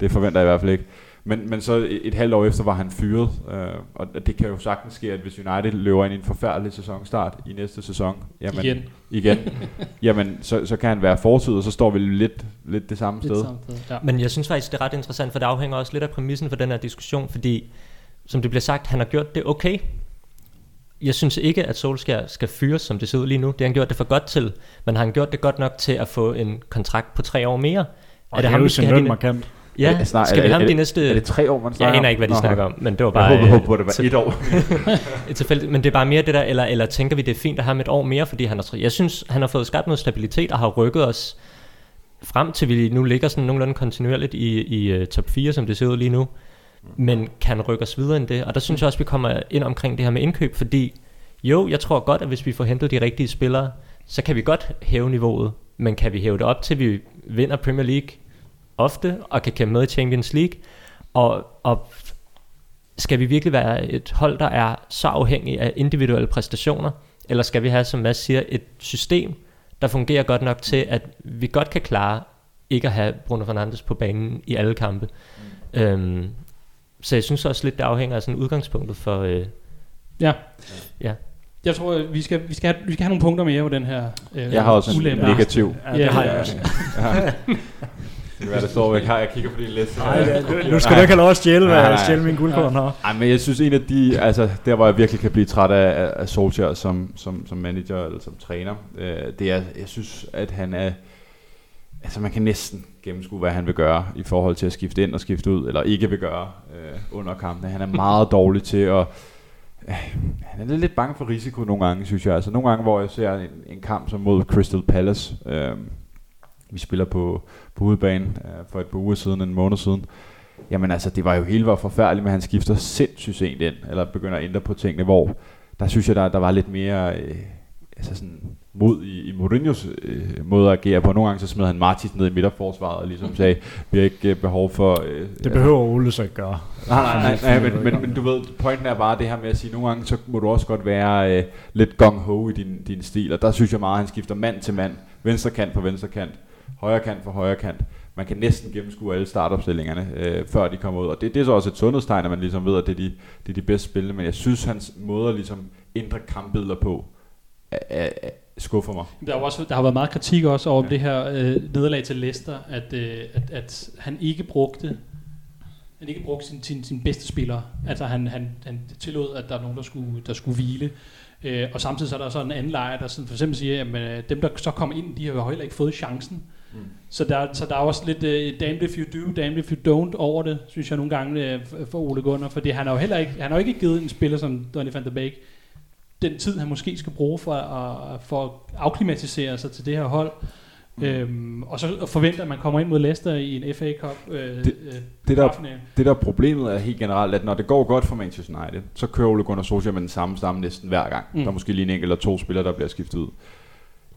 det forventer jeg i hvert fald ikke. Men, men så et, et halvt år efter var han fyret, øh, og det kan jo sagtens ske, at hvis United løber ind i en forfærdelig sæsonstart i næste sæson, jamen, Igen. igen jamen så, så kan han være fortid, og så står vi lidt, lidt det samme Lidt sted. samme sted. Ja. Men jeg synes faktisk, det er ret interessant, for det afhænger også lidt af præmissen for den her diskussion, fordi, som det bliver sagt, han har gjort det okay. Jeg synes ikke, at Solskjaer skal fyres, som det ser ud lige nu. Det har han gjort det for godt til, men har han gjort det godt nok til at få en kontrakt på tre år mere? Og det er jo sin løn markant. Ja, Er det snart- skal er vi det- have er ham de det- næste... Er det tre år, man snakker Jeg aner ikke, hvad de Nå, snakker om, men det var Jeg bare... håber, øh, håber på, at det var til- et år. et tilfældigt, men det er bare mere det der, eller, eller tænker vi, det er fint at have ham et år mere, fordi han har, jeg synes, han har fået skabt noget stabilitet og har rykket os frem til, vi nu ligger sådan nogenlunde kontinuerligt i, i uh, top 4, som det ser ud lige nu. Men kan rykke os videre end det, og der synes jeg også, vi kommer ind omkring det her med indkøb, fordi jo, jeg tror godt, at hvis vi får hentet de rigtige spillere, så kan vi godt hæve niveauet, men kan vi hæve det op til, vi vinder Premier League ofte, og kan kæmpe med i Champions League, og, og skal vi virkelig være et hold, der er så afhængig af individuelle præstationer, eller skal vi have, som Mads siger, et system, der fungerer godt nok til, at vi godt kan klare ikke at have Bruno Fernandes på banen i alle kampe. Mm. Øhm, så jeg synes også lidt, det afhænger af sådan udgangspunktet for... Øh, Ja. Ja. Jeg tror, vi skal, vi skal, have, vi skal have nogle punkter mere på den her øh, Jeg har også en ulempe. negativ. Ja, det har jeg også. Ja. Det kan være, det står væk her. Jeg kigger på din liste. Nej, nu skal du ikke have lov at stjæle, Nej, nej. hvad- stjæle min guldkorn her. Ej, men jeg synes en af de, altså der hvor jeg virkelig kan blive træt af, af, af Solskjaer som, som, som manager eller som træner, øh, det er, jeg synes, at han er, altså man kan næsten gennemskue, hvad han vil gøre i forhold til at skifte ind og skifte ud, eller ikke vil gøre øh, under kampene. Han er meget dårlig til at, øh, han er lidt bange for risiko nogle gange, synes jeg. Altså nogle gange, hvor jeg ser en, en kamp som mod Crystal Palace, øh, vi spiller på, på udebane øh, for et par uger siden, en måned siden, Jamen altså, det var jo helt var forfærdeligt, men han skifter sindssygt sent ind, eller begynder at ændre på tingene, hvor der synes jeg, der, der var lidt mere øh, altså sådan mod i, i Mourinhos øh, måde at agere på. Nogle gange så smed han Martins ned i midterforsvaret og ligesom sagde, vi har ikke øh, behov for... Øh, Det behøver Ole så ikke gøre. Nej, nej, nej, nej men, men, men du ved, pointen er bare det her med at sige, nogle gange så må du også godt være øh, lidt gung-ho i din, din stil, og der synes jeg meget, at han skifter mand til mand, venstre kant for venstre kant, højre kant for højre kant. Man kan næsten gennemskue alle startopstillingerne, øh, før de kommer ud, og det, det er så også et sundhedstegn, at man ligesom ved, at det er de, det er de bedste spillende, men jeg synes, hans måde at ligesom ændre kampbilleder på, skuffer mig. Der, er også, der har været meget kritik også over det her øh, nederlag til Leicester, at, øh, at, at han ikke brugte han ikke brugte sin, sin, sin bedste spillere. Altså han, han, han tillod, at der er nogen, der skulle, der skulle hvile. Øh, og samtidig så er der så en anden lejr, der sådan for eksempel siger, at øh, dem, der så kommer ind, de har jo heller ikke fået chancen. Så, der, så der er også lidt uh, damned if you do, damned if you don't over det, synes jeg nogle gange uh, for Ole Gunnar. Fordi han har jo heller ikke, han har jo ikke givet en spiller som Donny van der Beek den tid, han måske skal bruge for at, for at afklimatisere sig til det her hold. Mm. Øhm, og så forventer at man kommer ind mod Leicester i en FA Cup. Øh, Det- øh, det der-. Det der er problemet er helt generelt, at når det går godt for Manchester United, så kører Ole Gunnar Solskjaer med den samme stamme næsten hver gang. Mm. Der er måske lige en enkelt eller to spillere, der bliver skiftet ud.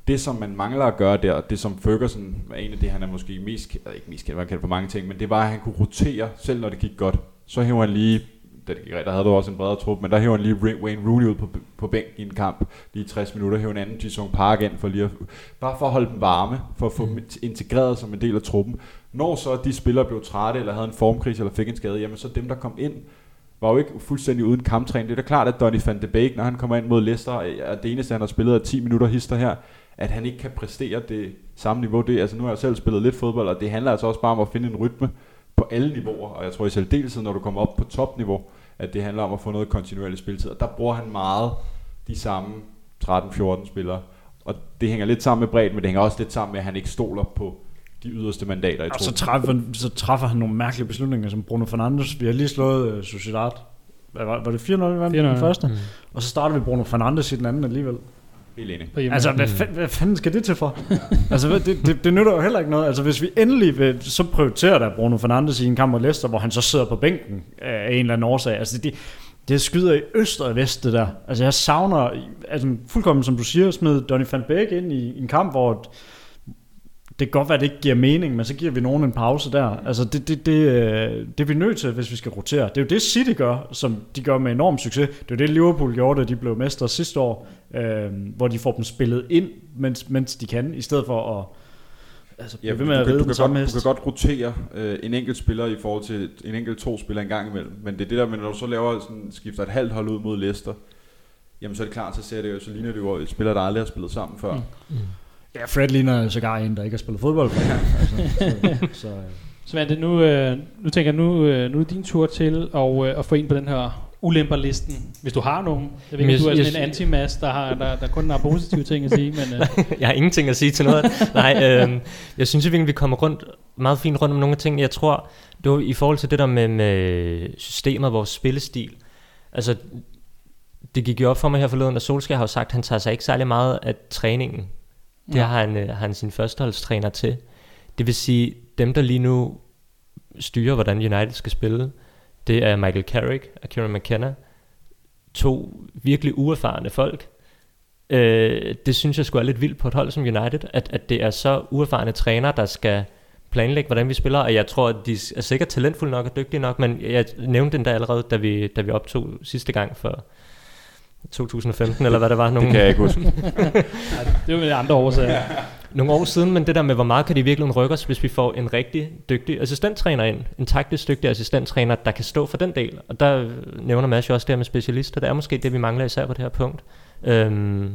Det, som man mangler at gøre der, det som Ferguson var en af det, han er måske mest, kendt- ikke mest kendt, man kendt for mange ting, men det var, at han kunne rotere, selv når det gik godt. Så hæver han lige, da det gik rigtigt, der havde du også en bredere trup, men der hæver han lige Wayne Rooney ud på, på bænken i en kamp, lige 60 minutter, hæver en anden Jisung Park ind, for lige at, bare for at holde dem varme, for at få dem integreret som en del af truppen. Når så de spillere blev trætte, eller havde en formkrise, eller fik en skade, jamen så dem, der kom ind, var jo ikke fuldstændig uden kamptræning. Det er da klart, at Donny van de Beek, når han kommer ind mod Leicester, er det eneste, han har spillet af 10 minutter hister her, at han ikke kan præstere det samme niveau. Det, altså nu har jeg selv spillet lidt fodbold, og det handler altså også bare om at finde en rytme på alle niveauer, og jeg tror i særdeleshed, når du kommer op på topniveau, at det handler om at få noget kontinuerlig spilletid, og der bruger han meget de samme 13-14 spillere, og det hænger lidt sammen med bredden, men det hænger også lidt sammen med, at han ikke stoler på de yderste mandater i Og så træffer, så træffer han nogle mærkelige beslutninger, som Bruno Fernandes. Vi har lige slået uh, Sociedad. Hvad var, var det 4-0, vi vandt 4-0, den første? Mm. Og så starter vi Bruno Fernandes i den anden alligevel. Helt enig. Altså, hvad, fa- hvad fanden skal det til for? altså, hvad- det, det, det nytter jo heller ikke noget. Altså, hvis vi endelig vil, så prioriterer der Bruno Fernandes i en kamp mod Leicester, hvor han så sidder på bænken af en eller anden årsag. Altså, det, det skyder i øst og vest, det der. Altså, jeg savner, altså, fuldkommen som du siger, smid Donny van Beek ind i, i en kamp, hvor det kan godt være, at det ikke giver mening, men så giver vi nogen en pause der. Altså, det, det, det, øh, det er vi nødt til, hvis vi skal rotere. Det er jo det, City gør, som de gør med enorm succes. Det er jo det, Liverpool gjorde, da de blev mestre sidste år, øh, hvor de får dem spillet ind, mens, mens de kan, i stedet for at altså, Ja, du, ved med at kan, du, kan godt, du kan godt rotere øh, en enkelt spiller i forhold til en enkelt to spillere en gang imellem, men det er det der med, når du så laver sådan, skifter et halvt hold ud mod Leicester, jamen så er det klart, så ser det jo, så ligner det jo et spiller, der aldrig har spillet sammen før. Mm. Ja, Fred ligner sågar en, der ikke har spillet fodbold før. altså, så, så, øh, Svante, nu, øh, nu tænker jeg, nu, øh, nu er det din tur til at, øh, at få ind på den her ulemperlisten, hvis du har nogen. Jeg ved ikke, du er sådan en anti der, har, der, der kun har positive ting at sige, men øh, jeg har ingenting at sige til noget. Nej, øh, jeg synes i virkeligheden, vi kommer rundt, meget fint rundt om nogle af tingene. Jeg tror, det var i forhold til det der med, med systemet, vores spillestil. Altså, det gik jo op for mig her forleden, at Solskjaer har jo sagt, at han tager sig ikke særlig meget af træningen. Det Ja. har han, øh, han sin førsteholdstræner til. Det vil sige, dem der lige nu styrer, hvordan United skal spille, det er Michael Carrick og Kieran McKenna. To virkelig uerfarne folk. Øh, det synes jeg skulle er lidt vildt på et hold som United, at, at det er så uerfarne træner, der skal planlægge, hvordan vi spiller, og jeg tror, at de er sikkert talentfulde nok og dygtige nok, men jeg nævnte den der allerede, da vi, da vi optog sidste gang for 2015, eller hvad det var, Det nogle, kan jeg ikke huske. nej, det er jo med andre årsager. nogle år siden, men det der med, hvor meget kan de virkelig rykke os, hvis vi får en rigtig dygtig assistenttræner ind, en taktisk dygtig assistenttræner, der kan stå for den del, og der nævner Mads jo også det her med specialister, det er måske det, vi mangler især på det her punkt. Øhm,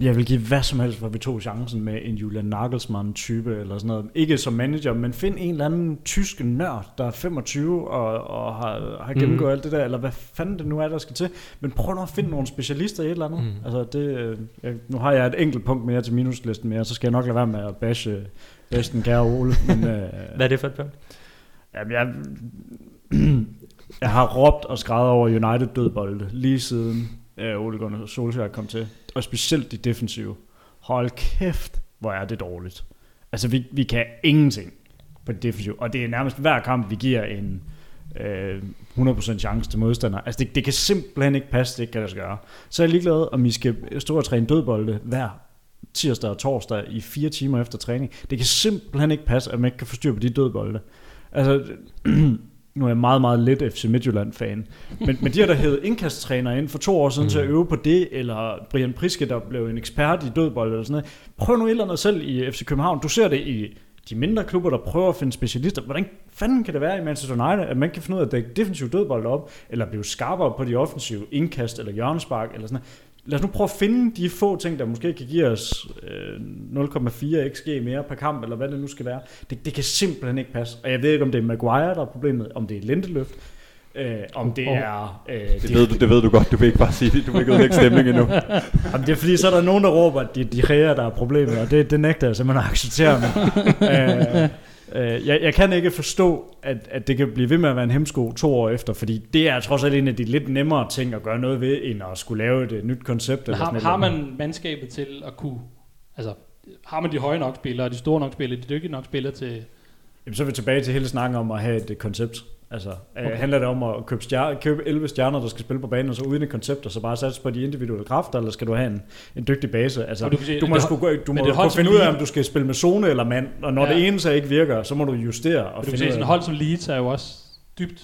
jeg vil give hvad som helst, hvor vi tog chancen med en Julian Nagelsmann-type eller sådan noget. Ikke som manager, men find en eller anden tysk nørd, der er 25 og, og har, har gennemgået Mhm. alt det der, eller hvad fanden det nu er, der skal til. Men prøv nu at finde nogle specialister i et eller andet. Mhm. Altså det, øh, jeg, nu har jeg et enkelt punkt mere til minuslisten mere, så skal jeg nok lade være med at bashe, bashe den kære Ole. Men, øh, hvad er det for et punkt? Jamen, jeg, jeg har råbt og skrevet over United dødbolde lige siden øh, Ole Gunnar Solskjaer kom til. Og specielt de defensive. Hold kæft, hvor er det dårligt. Altså, vi, vi kan ingenting på det defensive. Og det er nærmest hver kamp, vi giver en øh, 100% chance til modstander. Altså, det, det kan simpelthen ikke passe, det ikke kan lade sig gøre. Så er jeg ligeglad, om vi skal stå og træne dødbolde hver tirsdag og torsdag i fire timer efter træning. Det kan simpelthen ikke passe, at man ikke kan få styr på de dødbolde. Altså, nu er jeg meget, meget lidt FC Midtjylland-fan, men, men de har der hævet indkasttræner ind for to år siden mm. til at øve på det, eller Brian Priske, der blev en ekspert i dødbold eller sådan noget. Prøv nu et eller andet selv i FC København. Du ser det i de mindre klubber, der prøver at finde specialister. Hvordan fanden kan det være i Manchester United, at man kan finde ud af at dække defensiv dødbold op, eller blive skarpere på de offensive indkast eller hjørnespark, eller sådan noget. Lad os nu prøve at finde de få ting, der måske kan give os øh, 0,4 xg mere per kamp, eller hvad det nu skal være. Det, det kan simpelthen ikke passe. Og jeg ved ikke, om det er Maguire, der er problemet, om det er Lindeløft. Øh, om det er... Øh, Det de- ved, du, det ved du godt, du vil ikke bare sige det, du vil ikke udlægge stemning endnu. Jamen, det er fordi, så er der nogen, der råber, at de, de ræger, der er problemet, og det, det nægter jeg simpelthen at acceptere. Øh, øh, jeg, jeg kan ikke forstå, at, at det kan blive ved med at være en hemsko to år efter, fordi det er trods alt en af de lidt nemmere ting at gøre noget ved, end at skulle lave et øh, nyt koncept. Eller har, sådan et har man mandskabet til at kunne... Altså, har man de høje nok spillere, de store nok spillere, de dygtige nok spillere til... Jamen, så er vi tilbage til hele snakken om at have et koncept. Altså, okay. Okay. handler det om at købe, stjer- købe 11 stjerner, der skal spille på banen, og så uden et koncept, og så bare satse på de individuelle kræfter, eller skal du have en, en dygtig base? Altså, Og du, du sige, må, det sgu, du må det hold finde ud af, om du skal spille med zone eller mand, og når Ja. det ene så ikke virker, så må du justere og du kan af sådan hold som Leeds er jo også dybt,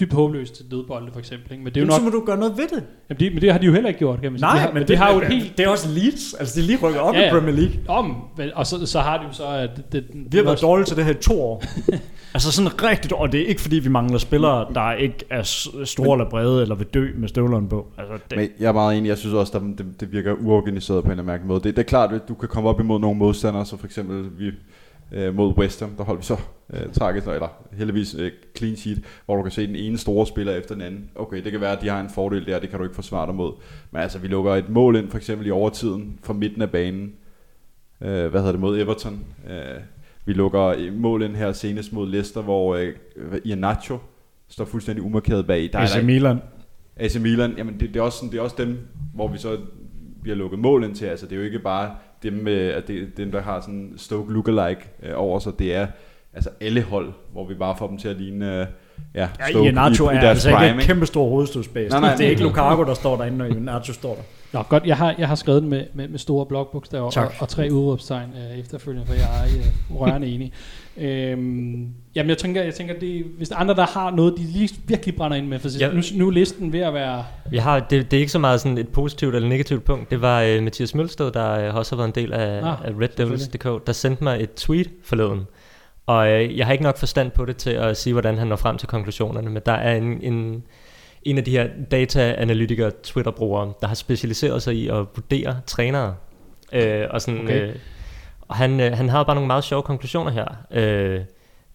dybt håbløst til dødbolde, for eksempel. Ikke? Men det er jo nok... så må du gøre noget ved det. Jamen, de, men det har de jo heller ikke gjort, kan man sige. Nej, de har, men de har jo et det, helt... det er også Leeds. Altså, de lige rykket op Ja, i Premier League. Om, og så, så har de jo så... At det, det, Vi har været dårlige til det her i to år. altså sådan rigtigt, og det er ikke fordi, vi mangler spillere, der ikke er store eller brede, eller vil dø med støvlerne på. Altså, det, Men jeg er meget enig, jeg synes også, at det, det virker uorganiseret på en eller anden måde. Det, det er klart, at du kan komme op imod nogle modstandere, så for eksempel vi øh, mod West Ham, der holdt vi så øh, tragisk, eller heldigvis øh, clean sheet, hvor du kan se den ene store spiller efter den anden. Okay, det kan være, at de har en fordel der, det kan du ikke forsvare dig mod. Men altså, vi lukker et mål ind, for eksempel i overtiden, fra midten af banen. Øh, hvad hedder det, mod Everton. Øh, vi lukker mål ind her senest mod Leicester, hvor øh, Ianacho står fuldstændig umarkeret bag. Der er AC der Milan. AC Milan, jamen det, det, er også sådan, det er også dem, hvor vi så vi har lukket mål ind til. Altså det er jo ikke bare dem, med, at det, dem der har sådan Stoke lookalike øh, over sig. Det er altså alle hold, hvor vi bare får dem til at ligne øh, ja, Ja, Stoke Ianacho i, i er deres altså prime. ikke et kæmpe stor hovedstødsbase. Nej, nej, det er ikke. Lukaku, der står derinde, når Ianacho står der. Nå, godt. Jeg har, jeg har skrevet den med, med, med store blokbogstaver og, og tre udråbstegn øh, efterfølgende, for jeg er øh, rørende enig. Øhm, jamen, jeg tænker, jeg tænker det, hvis der er andre, der har noget, de lige virkelig brænder ind med, for Ja. nu, nu er listen ved at være... Jeg har, det, det er ikke så meget sådan et positivt eller negativt punkt. Det var uh, Mathias Mølsted, der uh, også har været en del af, Ah, af Red Devils.dk, der sendte mig et tweet forleden. Og uh, jeg har ikke nok forstand på det til at sige, hvordan han når frem til konklusionerne, men der er en, en, en af de her data-analytikere, Twitter-brugere, der har specialiseret sig i at vurdere trænere. Uh, og sådan, Okay. uh, og han, uh, han havde bare nogle meget sjove konklusioner her. Uh,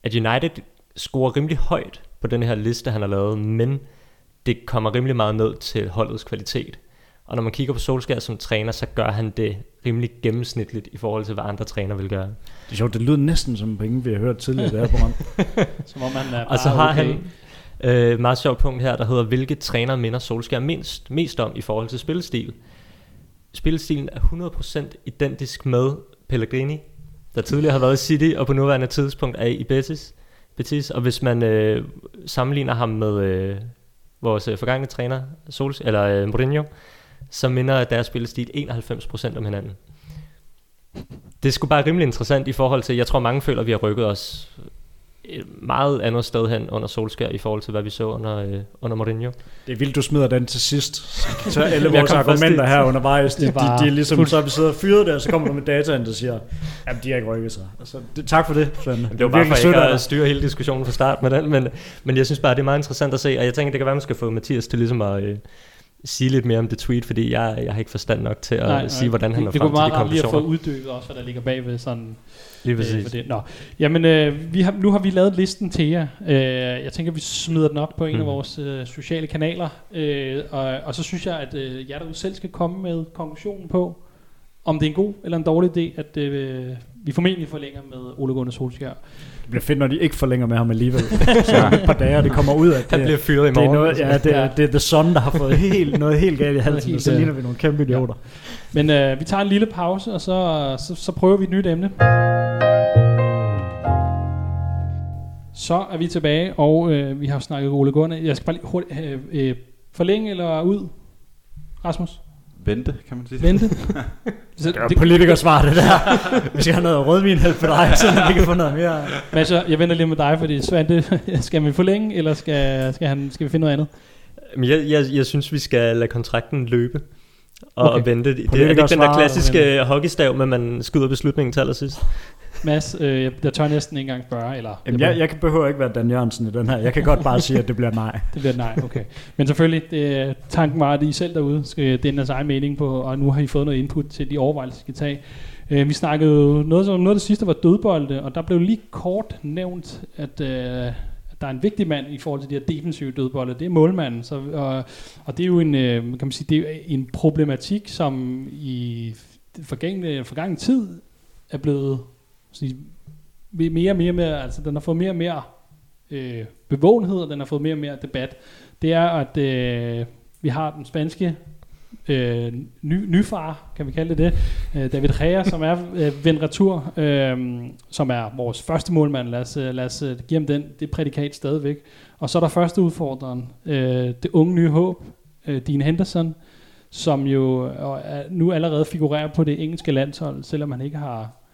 at United scorer rimelig højt på den her liste, han har lavet, men det kommer rimelig meget ned til holdets kvalitet. Og når man kigger på Solskjaer som træner, så gør han det rimelig gennemsnitligt i forhold til, hvad andre træner vil gøre. Det er sjovt, det lyder næsten som penge, vi har hørt tidligere i det her program. Som om han er Og så har okay. han øh, meget sjovt punkt her, der hedder, hvilke træner minder Solskjaer mindst, mest om i forhold til spillestil. Spillestilen er 100% identisk med Pellegrini, der tidligere har været i City, og på nuværende tidspunkt er i Betis. Betis. Og hvis man øh, sammenligner ham med øh, vores øh, forgangne træner, Sols, eller øh, Mourinho, så minder deres spillestil 91% om hinanden. Det skulle bare rimelig interessant i forhold til, jeg tror mange føler, at vi har rykket os et meget andet sted hen under Solskjaer i forhold til, hvad vi så under, øh, under Mourinho. Det er vildt, du smider den til sidst. Så alle Jeg vores argumenter her undervejs, de, Det er de, de, er ligesom, fuld- så vi siddet og fyret der, så kommer du med dataen, der siger, at de har ikke rykket sig. Altså, det, tak for det, Svend. Det var bare for ikke at styre hele diskussionen fra start med den, men, men jeg synes bare, det er meget interessant at se, og jeg tænker, det kan være, man skal få Mathias til ligesom at øh, sige lidt mere om det tweet, fordi jeg, jeg har ikke forstand nok til at nej, sige, hvordan han det, det frem kunne til de meget rart lige at få konklusioner. uddybet også, hvad der ligger bagved sådan Lige øh, præcis. for det. Nå. Jamen, øh, vi har, nu har vi lavet listen til jer. Øh, jeg tænker, vi smider den op på en mm. af vores øh, sociale kanaler. Øh, og, og så synes jeg, at øh, jer derude selv skal komme med konklusionen på, om det er en god eller en dårlig idé, at øh, vi formentlig forlænger med Ole Gunnar Solskjaer. Det bliver fedt, når de ikke forlænger med ham alligevel. Så om et par dage, det kommer ud af Han bliver fyret i det er, morgen. noget, ja, det, er, det er The Sun, der har fået helt, noget helt galt i halsen, og så ligner vi nogle kæmpe idioter. Men øh, vi tager en lille pause, og så, så, så prøver vi et nyt emne. Så er vi tilbage, og øh, vi har snakket Ole Gunnar. Jeg skal bare lige hurtigt øh, øh, forlænge eller ud, Rasmus? Vente, kan man sige. Vente? så, Det er jo politikersvar, det der. Vi skal have noget rødvin helt for dig, så vi kan få noget mere. Mads, jeg jeg venter lige med dig, fordi Svante, skal vi forlænge, eller skal, skal, han, skal vi finde noget andet? Men jeg, jeg, jeg synes, vi skal lade kontrakten løbe. Og, Okay. vente. Det, det er ikke den der klassiske hockeystav, med man skyder beslutningen til allersidst. Mads, øh, jeg, tør næsten ikke engang spørge, eller Jamen, jeg, jeg kan behøver ikke være Dan Jørgensen i den her. Jeg kan godt bare sige, at det bliver nej. Det bliver nej, okay. Men selvfølgelig, det, tanken var, at I selv derude skal denne deres egen mening på, og nu har I fået noget input til de overvejelser, I skal tage. Øh, vi snakkede noget, som, noget af det sidste var dødbolde, og der blev lige kort nævnt, at, øh, der er en vigtig mand i forhold til de her defensive dødbolde, det er målmanden. Så, og, og det er jo en, øh, kan man sige, det er en problematik, som i forgængne, forgangen tid er blevet sige, mere og mere, mere, altså den har fået mere og mere øh, bevågenhed, og den har fået mere og mere debat. Det er, at øh, vi har den spanske øh, ny, nyfar, kan vi kalde det det, øh, David Rea, som er øh, vendt retur, øh, som er vores første målmand. Lad os, øh, lad os øh, give ham den, det prædikat stadigvæk. Og så er der første udfordreren, øh, det unge nye håb, øh, Dean Henderson, som jo øh, er, nu allerede figurerer på det engelske landshold, selvom han ikke har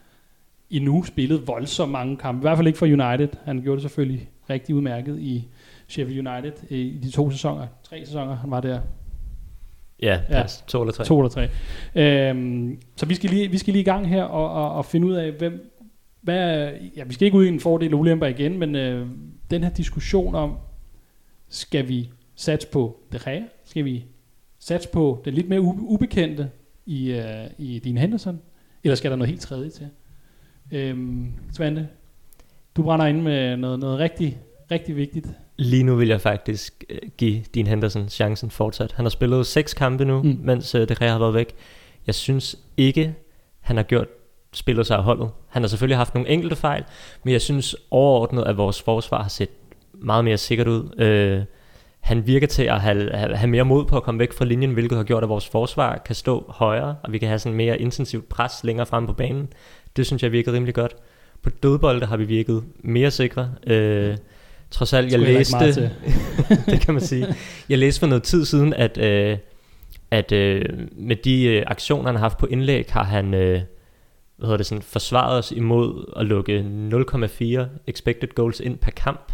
endnu spillet voldsomt mange kampe. I hvert fald ikke for United. Han gjorde det selvfølgelig rigtig udmærket i Sheffield United øh, i de to sæsoner, tre sæsoner, han var der. Ja. Ja. To eller tre. To eller tre. Øhm, så vi skal, lige, vi skal lige i gang her og, og, og finde ud af, hvem, hvad, ja, vi skal ikke ud i en fordel og ulemper igen, men øh, den her diskussion om, skal vi satse på det Gea? Skal vi satse på det lidt mere ubekendte i, øh, i din Henderson? Eller skal der noget helt tredje til? Øhm, Svante, du brænder ind med noget, noget rigtig, rigtig vigtigt. Lige nu vil jeg faktisk øh, give din Henderson chancen fortsat. Han har spillet seks kampe nu, mm. mens uh, De Gea har været væk. Jeg synes ikke, han har gjort spillet sig af holdet. Han har selvfølgelig haft nogle enkelte fejl, men jeg synes overordnet, at vores forsvar har set meget mere sikkert ud. Uh, han virker til at have, have mere mod på at komme væk fra linjen, hvilket har gjort, at vores forsvar kan stå højere, og vi kan have sådan mere intensivt pres længere frem på banen. Det synes jeg virker rimelig godt. På dødbolde har vi virket mere sikre. Øh, trods alt, jeg læste... det kan man sige. Jeg læste for noget tid siden, at, øh, at øh, med de øh, aktioner, han har haft på indlæg, har han... Øh, hvad hedder det sådan, forsvaret os imod at lukke 0,4 expected goals ind per kamp.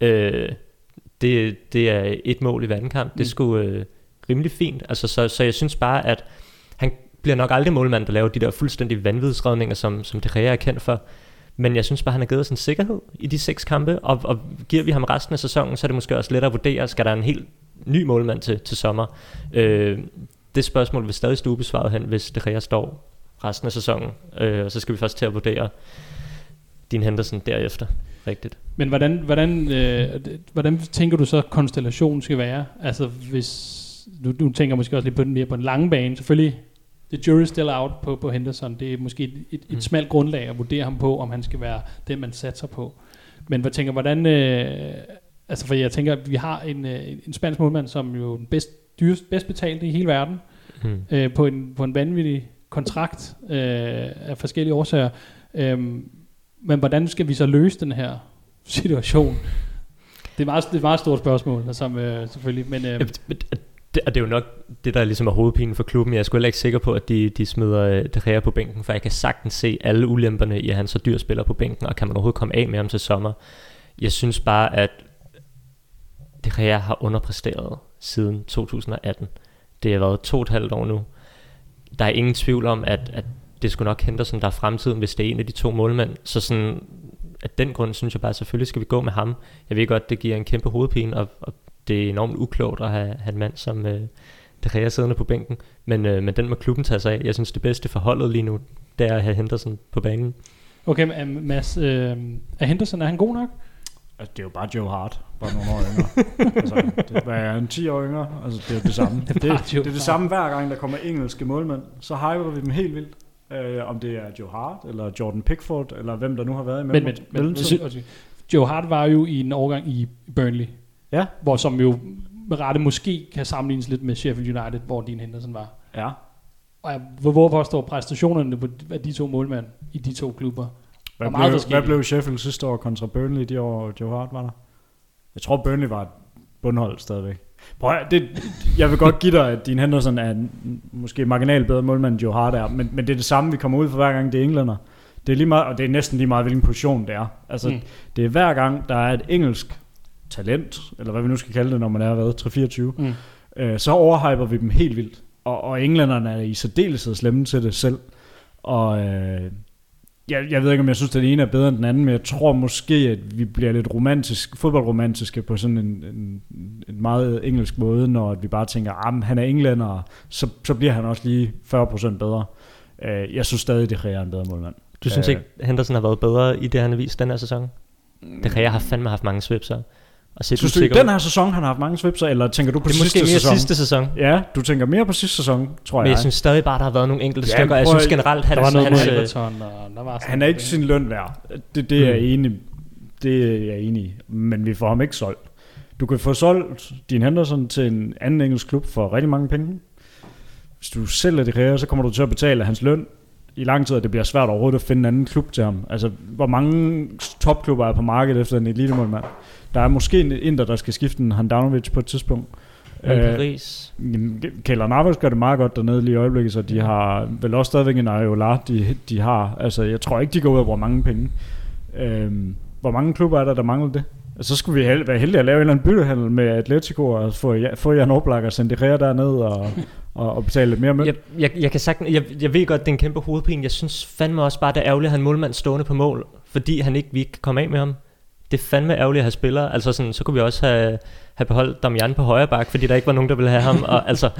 Øh, det, det er et mål i hver kamp. Mm. Det skulle øh, rimelig fint. Altså, så, så jeg synes bare, at han bliver nok aldrig målmand, der laver de der fuldstændig vanvidsredninger, som, som De Gea er kendt for. Men jeg synes bare, han har givet os en sikkerhed i de seks kampe, og, og giver vi ham resten af sæsonen, så er det måske også lettere at vurdere, skal der en helt ny målmand til, til sommer. Øh, det spørgsmål vil stadig stå ubesvaret hen, hvis De Gea står resten af sæsonen, øh, og så skal vi først til at vurdere din Henderson derefter. Rigtigt. Men hvordan, hvordan, øh, hvordan tænker du så, konstellationen skal være? Altså hvis, du, du tænker måske også lidt på den mere på den lange bane. Selvfølgelig the jury still out på, på Henderson. Det er måske et, et, et mm. smalt grundlag at vurdere ham på, om han skal være den, man satser på. Men hvad tænker, hvordan... Øh, altså, for jeg tænker, at vi har en, øh, en spansk målmand, som jo den bedst, dyrest, bedst betalte i hele verden, mm. øh, på, en, på en vanvittig kontrakt øh, af forskellige årsager. Øh, men hvordan skal vi så løse den her situation? Det er meget, det er et meget stort spørgsmål, som, øh, selvfølgelig. Men, øh, det, og det er jo nok det, der ligesom er hovedpinen for klubben. Jeg er sgu heller ikke sikker på, at de, de smider øh, De Gea på bænken, for jeg kan sagtens se alle ulemperne i, at han så dyr spiller på bænken, og kan man overhovedet komme af med ham til sommer. Jeg synes bare, at De Gea har underpræsteret siden 2018. Det har været to og et halvt år nu. Der er ingen tvivl om, at, at det skulle nok hente sådan, der er fremtiden, hvis det er en af de to målmænd. Så sådan, af den grund synes jeg bare, at selvfølgelig skal vi gå med ham. Jeg ved godt, det giver en kæmpe hovedpine, og, og det er enormt uklogt at have, have en mand som øh, De Gea siddende på bænken. Men, øh, men den må klubben tage sig af. Jeg synes, det bedste for holdet lige nu, det er at have Henderson på banen. Okay, men Mads, øh, er Henderson, er han god nok? Altså, det er jo bare Joe Hart, bare nogle år yngre. altså, det er en 10 år yngre, altså det er det samme. det, er det, det er det samme hver gang, der kommer engelske målmænd. Så hyper vi dem helt vildt. Øh, om det er Joe Hart, eller Jordan Pickford, eller hvem der nu har været i men, men, men, men, Joe Hart var jo i en overgang i Burnley. Ja. Hvor som jo med rette måske kan sammenlignes lidt med Sheffield United, hvor din Henderson var. Ja. Og jeg hvor påstår præstationerne på af de to målmænd i de to klubber hvad blev, hvad blev Sheffield sidste år kontra Burnley de år, Joe Hart var der? Jeg tror, Burnley var et bundhold stadigvæk. Prøv, det, jeg vil godt give dig, at din Henderson er en, måske marginalt bedre målmand, end Joe Hart er, men, men det er det samme, vi kommer ud for hver gang, det er englænder. Det er lige meget, og det er næsten lige meget, hvilken position det er. Altså, mm. det er hver gang, der er et engelsk talent, eller hvad vi nu skal kalde det, når man er hvad, 3-24, mm. øh, så overhyper vi dem helt vildt. Og, og englænderne er i særdeleshed slemme til det selv. Og øh, jeg, jeg ved ikke, om jeg synes, at den ene er bedre end den anden, men jeg tror måske, at vi bliver lidt romantisk, fodboldromantiske på sådan en, en, en meget engelsk måde, når vi bare tænker, at ah, han er englænder, så, så bliver han også lige 40% bedre. Øh, jeg synes stadig, det er en bedre målmand. Du synes øh, ikke, Henderson har været bedre i det, han har vist den her sæson? Det kan jeg har fandme haft mange svipser. Og set Synes du i den her sæson, han har haft mange svipser, eller tænker du på det er måske sidste mere sæson? sidste sæson. Ja, du tænker mere på sidste sæson, tror Men jeg. jeg synes stadig bare, der har været nogle enkelte Ja, stykker. Jeg synes generelt, Der var noget hans, med øh, Everton, og der var han er ikke sin løn værd. Det, det er jeg Mm. enig Det er jeg enig. Men vi får ham ikke solgt. Du kan få solgt din Henderson til en anden engelsk klub for rigtig mange penge. Hvis du sælger det her, så kommer du til at betale hans løn i lang tid, og det bliver svært overhovedet at finde en anden klub til ham. Altså, hvor mange topklubber er på markedet efter en elitemålmand? Der er måske en inder, der skal skifte en Handanovic på et tidspunkt. Øh, Paris. Keller Navas gør det meget godt dernede lige i øjeblikket, så de har vel også stadigvæk en Areola, de, de har. Altså, jeg tror ikke, de går ud og bruger mange penge. Øhm, hvor mange klubber er der, der mangler det? Altså, så skulle vi hel- være heldige at lave en eller anden byttehandel med Atletico og få, ja- få Jan Oblak og sende her derned og, og, og betale lidt mere mønt. Jeg, jeg, jeg, kan sagtens, jeg, jeg ved godt, det er en kæmpe hovedpine. Jeg synes fandme også bare, det er ærgerligt at have en målmand stående på mål, fordi han ikke, vi ikke kan komme af med ham. Det er fandme ærgerligt at have spillere. Altså sådan, så kunne vi også have, have beholdt Damian på højre bak, fordi der ikke var nogen, der ville have ham. Og, altså,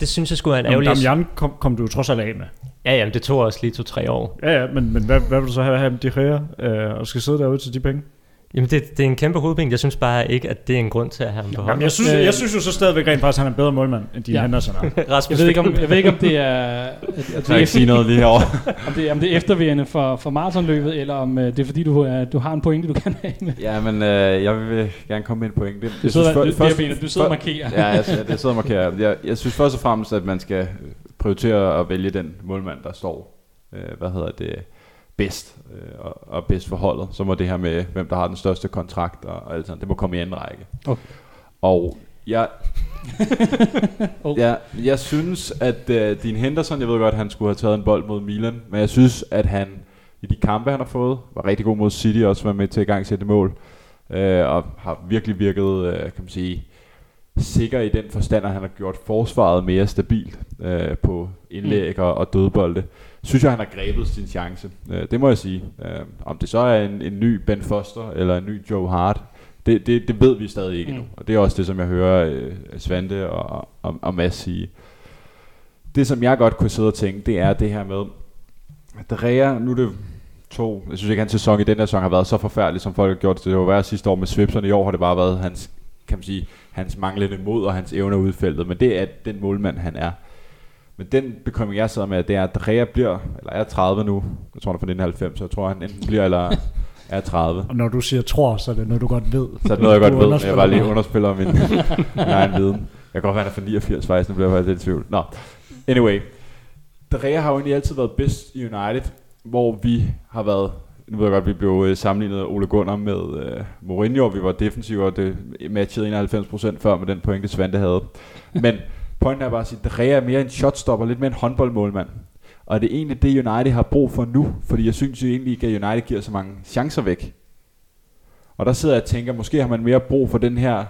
det synes jeg skulle være en Jamen, ærgerlig... Damian kom, kom du jo trods alt af med. Ja, jamen, det tog også lige to-tre år. Ja, ja, men, men hvad, hvad vil du så have, have de her øh, og skal sidde derude til de penge? Jamen, det, det er en kæmpe hovedpine. Jeg synes bare ikke, at det er en grund til at have ham på Jamen, jeg, synes, Øh, jeg synes jo så stadigvæk rent faktisk, at han er en bedre målmand, end de Ja. Henderson er. Rasmus, Jeg ved, ikke, om, det- jeg ved ikke, om det er, at, at Jeg det kan er, ikke sige noget lige herovre. om det, er, om det er efterværende for, for maratonløbet, eller om uh, det er fordi, du, uh, du har en pointe, du kan have med. ja, men øh, jeg vil gerne komme med en pointe. Du sidder, du, det, er benet, du sidder og markerer. ja, jeg, jeg, jeg sidder og markerer. Jeg, jeg synes først og fremmest, at man skal prioritere at vælge den målmand, der står, øh, hvad hedder det, bedst, øh, og, og bedst for holdet. Så må det her med, hvem der har den største kontrakt og, og alt sådan, det må komme i anden række. Okay. Og jeg, Oh. ja, jeg synes, at øh, din Henderson, jeg ved godt, at han skulle have taget en bold mod Milan, men jeg synes, at han i de kampe, han har fået, var rigtig god mod City, også var med til at gang sætte mål, øh, og har virkelig virket, øh, kan man sige, sikker i den forstand, at han har gjort forsvaret mere stabilt øh, på indlæg og, og dødbolde. Synes jeg, han har grebet sin chance. Øh, det må jeg sige. Øh, om det så er en, en ny Ben Foster eller en ny Joe Hart, det, det, det ved vi stadig ikke Mm. endnu. Og det er også det, som jeg hører øh, Svante og, og, og Mads sige. Det, som jeg godt kunne sidde og tænke, det er det her med, at Rea, nu er det to, jeg synes ikke, hans sæson i den her sæson har været så forfærdelig, som folk har gjort det. Det var værd sidste år med Svipserne. I år har det bare været hans, kan man sige, hans manglende mod og hans evner udfældet. Men det er den målmand, han er. Men den bekymring, jeg sidder med, det er, at Rea bliver, eller er 30 nu. Jeg tror, han er fra 1990, så jeg tror, han enten bliver eller er 30. Og når du siger tror, så er det noget, du godt ved. Så er det noget, jeg Du godt ved, men jeg bare lige underspiller min, min egen viden. Jeg kan godt være, han er fra 89 faktisk, nu bliver jeg faktisk lidt i tvivl. Nå, anyway. Drea har jo egentlig altid været bedst i United, hvor vi har været, nu ved jeg godt, vi blev øh, sammenlignet af Ole Gunnar med øh, Mourinho, vi var defensive, og det matchede 91% før med den pointe, Svante havde. Men pointen er bare at sige, at Drea er mere en shotstopper, lidt mere en håndboldmålmand. Og det er egentlig det, United har brug for nu, fordi jeg synes jo egentlig ikke, at United giver så mange chancer væk. Og der sidder jeg og tænker, måske har man mere brug for den her,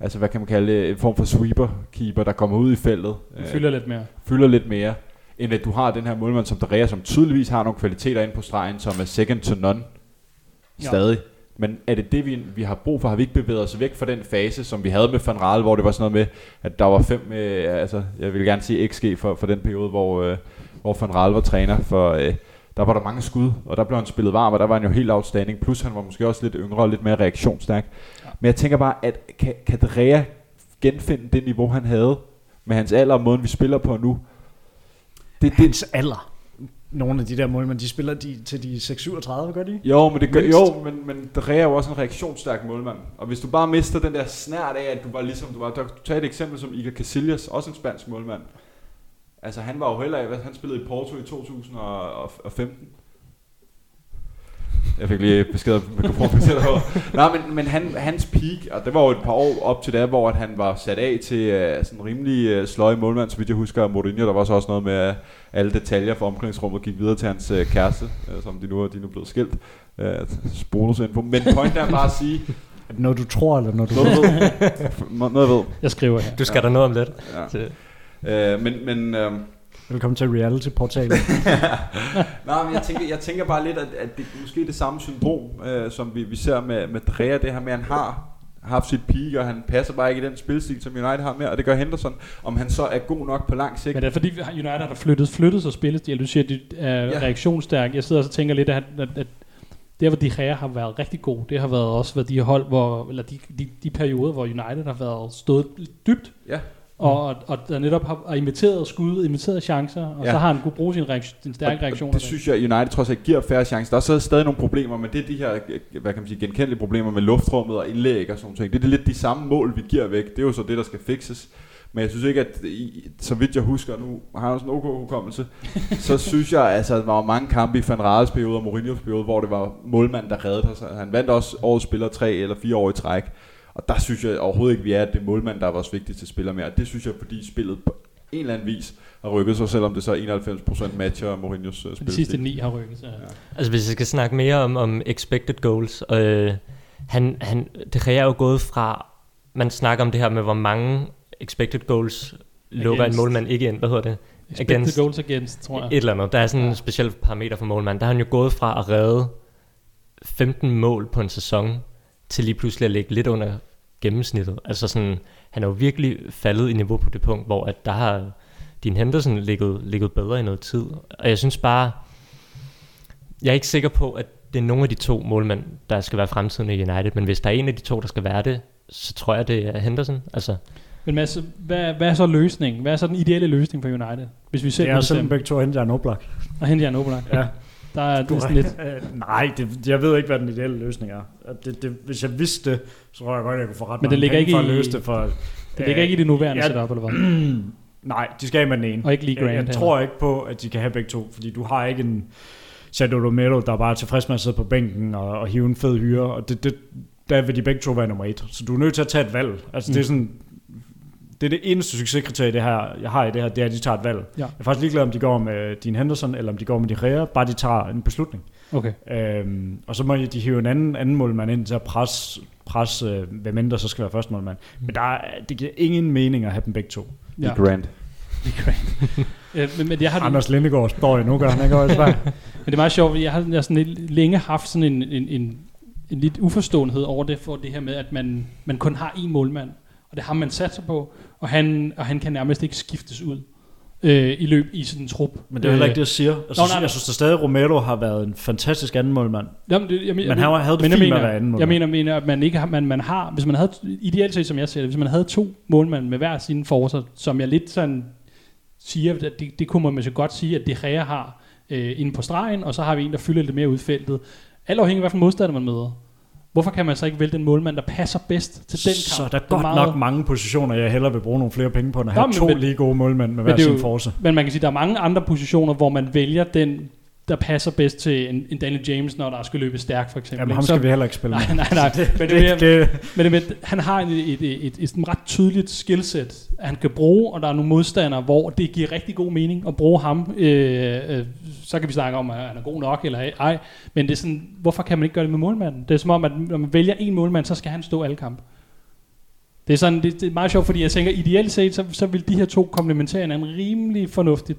altså hvad kan man kalde en form for sweeper-keeper, der kommer ud i feltet, Du fylder lidt mere. fylder lidt mere, end at du har den her målmand som Drea, som tydeligvis har nogle kvaliteter inde på stregen, som er second to none, Ja. Men er det det, vi, vi har brug for? Har vi ikke bevæget os væk fra den fase, som vi havde med Van Raal, hvor det var sådan noget med, at der var fem, øh, altså jeg vil gerne sige XG for, for den periode, hvor, øh, hvor Van Raal var træner, for øh, der var der mange skud, og der blev han spillet varm, og der var han jo helt outstanding, plus han var måske også lidt yngre og lidt mere reaktionsstærk. Ja. Men jeg tænker bare, at kan, kan Drea genfinde det niveau, han havde, med hans alder og måden, vi spiller på nu? Det, det, Hans alder. Nogle af de der målmænd, de spiller de, til de 6-37, gør de? Jo, men det gør, Mindst. jo, men, men Drea er jo også en reaktionsstærk målmand. Og hvis du bare mister den der snært af, at du var ligesom, du var, du tager et eksempel som Iker Casillas, også en spansk målmand. Altså han var jo heller han spillede i Porto i 2015. Jeg fik lige besked af mikrofonen til dig. Nej, men, men han, hans peak, og det var jo et par år op til det, hvor at han var sat af til uh, sådan en rimelig uh, sløj målmand, så vidt jeg husker Mourinho. Der var så også noget med, at alle detaljer fra omklædningsrummet gik videre til hans uh, kæreste, uh, som de nu, er- de er nu blevet skilt. Uh, bonusinfo. Men pointen er bare at sige, Er noget, du tror, eller noget, du noget ved. noget jeg ved. Jeg skriver her. Du skal ja. der noget om lidt. Ja. Uh, men, men uh, Velkommen til reality-portalen. Nej, men jeg tænker, jeg tænker bare lidt, at, at det er måske det samme syndrom, øh, som vi, vi ser med, med Drea, det her med, at han har haft sit peak, og han passer bare ikke i den spilstil, som United har med, og det gør Henderson. Om han så er god nok på lang sigt. Men det er fordi United har flyttet, flyttet sig spillestil. Du siger, at de er ja. Ja. reaktionsstærke. Jeg sidder og så tænker lidt, at, at, at der hvor De Gea har været rigtig god, det har været også været de hold, hvor, eller de, de, de perioder, hvor United har været stået dybt, Ja. Og, og, og der netop har, har imiteret skud, imiteret chancer, og Ja. så har han kunne bruge sin, reaktion, sin stærke Og- reaktion. og Det synes jeg, United trods alt giver færre chancer. Der er så stadig nogle problemer, men det er de her, hvad kan man sige, genkendelige problemer med luftrummet og indlæg og sådan noget. Det er lidt de samme mål, vi giver væk. Det er jo så det, der skal fikses. Men jeg synes ikke, at i, så vidt jeg husker, nu har jeg også en OK hukommelse, så synes jeg, altså, at der var mange kampe i Van Rades periode og Mourinho's periode, hvor det var målmand, der reddede sig. Han vandt også årets spiller tre eller fire år i træk. Og der synes jeg overhovedet ikke, vi er, at det er målmand, der er vores vigtigste spiller mere. Og det synes jeg, fordi spillet på en eller anden vis har rykket sig, selvom det så er 91% matcher Mourinho's uh, De spil. sidste ni har rykket sig. Ja. Altså hvis jeg skal snakke mere om, om expected goals, øh, han, han, det er jo gået fra, man snakker om det her med, hvor mange expected goals lukker en målmand ikke ind. Hvad hedder det? Expected Against. goals against, tror jeg. Et eller andet. Der er sådan en Ja. speciel parameter for målmand. Der har han jo gået fra at redde 15 mål på en sæson, til lige pludselig at ligge lidt under gennemsnittet. Altså sådan, han er jo virkelig faldet i niveau på det punkt, hvor at der har din Henderson ligget, ligget bedre i noget tid. Og jeg synes bare, jeg er ikke sikker på, at det er nogen af de to målmænd, der skal være fremtiden i United, men hvis der er en af de to, der skal være det, så tror jeg, det er Henderson. Altså, Men Mads, hvad, hvad er så løsningen? Hvad er så den ideelle løsning for United? Hvis vi selv Det er bestemme begge to henter en oplagt. og hente Jan Oblak. Ja. Der er det er sådan lidt... Øh, nej, det, jeg ved ikke, hvad den ideelle løsning er. Det, det, hvis jeg vidste det, så tror jeg godt, jeg kunne få ret Men det ligger ikke for at løse det. For, Det ligger ikke i det nuværende ja. setup, eller hvad? nej, de skal af med den ene. Og ikke lige Jeg, Grant. jeg heller. tror ikke på, at de kan have begge to, fordi du har ikke en Sergio Romero, der er bare tilfreds med at sidde på bænken og, og hive en fed hyre, og det, det, der vil de begge to være nummer et. Så du er nødt til at tage et valg. Altså mm. det er Mm. sådan, det er det eneste succeskriterie, det her, jeg har i det her, det er, at de tager et valg. Ja. Jeg er faktisk ligeglad, om de går med Dean Henderson, eller om de går med de Rea, bare de tager en beslutning. Okay. Øhm, og så må de hive en anden, anden målmand ind til at presse, presse øh, hvem end der så skal være første målmand. Men der er, det giver ingen mening at have dem begge to. Ja. Grant. Ja, men, men, jeg har, Anders Lindegaard står jo nu, gør han ikke også bare. men det er meget sjovt, jeg har, jeg har sådan lidt, længe haft sådan en, en, en, en lidt uforståenhed over det, for det her med, at man, man kun har én målmand, og det har man sat sig på, og han, og han kan nærmest ikke skiftes ud øh, i løb i sådan en trup. Men det er heller ikke det, jeg siger. Altså, Nå, nej, nej. Jeg synes, at stadig Romero har været en fantastisk anden målmand. Jamen, det, jeg, men, Men han havde det men jeg fint med mener, at være anden Jeg målmand. mener, mener, at man ikke har, man, man har, hvis man havde, ideelt set som jeg ser det, hvis man havde to målmænd med hver sine forser, som jeg lidt sådan siger, at det, det kunne man måske godt sige, at det Gea har øh, inde på stregen, og så har vi en, der fylder lidt mere ud i feltet. Alt afhængig af, hvilken modstander man møder. Hvorfor kan man så ikke vælge den målmand, der passer bedst til den kamp? Så der er godt meget- nok mange positioner, jeg hellere vil bruge nogle flere penge på, end at Nå, have men- to men- lige gode målmænd med hver er sin force. Men man kan sige, at der er mange andre positioner, hvor man vælger den, der passer bedst til en, en Daniel James, når der skal løbe stærkt, for eksempel. Jamen ham Så- skal vi heller ikke spille Nej, med. nej, nej. Det, Men det, det Men det, med, han har et, et, et, et, et ret tydeligt skillset, han kan bruge, og der er nogle modstandere, hvor det giver rigtig god mening at bruge ham. Øh, øh, så kan vi snakke om, at han er god nok eller ej, men det er sådan, hvorfor kan man ikke gøre det med målmanden? Det er som om, at når man vælger en målmand, så skal han stå alle kampe. Det er, sådan, det, det er meget sjovt, fordi jeg tænker, ideelt set, så, så vil de her to komplementere hinanden rimelig fornuftigt.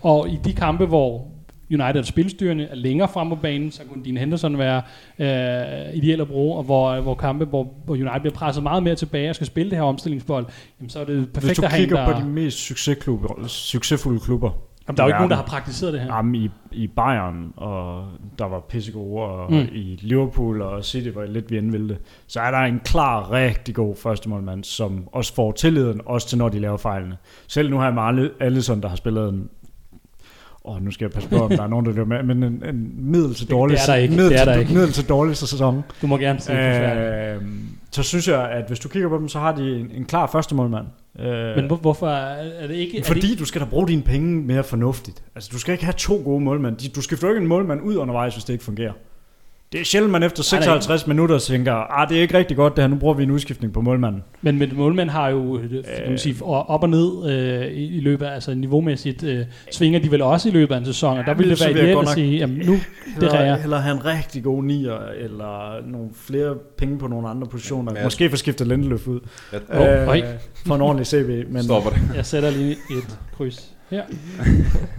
Og i de kampe, hvor United spilstyrende er længere frem på banen, så kunne din Henderson være øh, ideel at bruge, og hvor, hvor kampe, hvor, hvor United bliver presset meget mere tilbage og skal spille det her omstillingsbold, jamen, så er det hvis perfekt du at have en, kigger der... på de mest succesklubber, succesfulde klubber, jamen, der er jo ikke nogen, der har praktiseret det her. Jamen, i, i Bayern, og der var pissegode, og Mm. i Liverpool og City, hvor lidt vi det, så er der en klar, rigtig god førstemålmand, som også får tilliden, også til når de laver fejlene. Selv nu har jeg med alle, Allison, der har spillet en Åh, nu skal jeg passe på, om der er nogen, der løber med, men en, en middel til dårlig, Det er der ikke, middel, det er der til, ikke. middel til dårlig sæson. Du må gerne sige det. Øh, så synes jeg, at hvis du kigger på dem, så har de en, en klar første målmand. Øh, Men hvor, hvorfor er, det ikke... Er det fordi ikke, du skal da bruge dine penge mere fornuftigt. Altså, du skal ikke have to gode målmænd. Du skifter jo ikke en målmand ud undervejs, hvis det ikke fungerer. Det er sjældent, man efter Nej, nej. 56 minutter tænker, ah, det er ikke rigtig godt det her, nu bruger vi en udskiftning på målmanden. men, men målmænd har jo øh, kan man sige, op og ned øh, i, i løbet af, altså niveaumæssigt, øh, svinger de vel også i løbet af en sæson, og der Ja, ville det være ideelt at sige, jamen nu, det er eller have en rigtig god nier, eller nogle flere penge på nogle andre positioner. Jeg- Måske få skiftet Lindeløf ud. Åh, øj. for en ordentlig CV, men stopper det. jeg sætter lige et kryds her.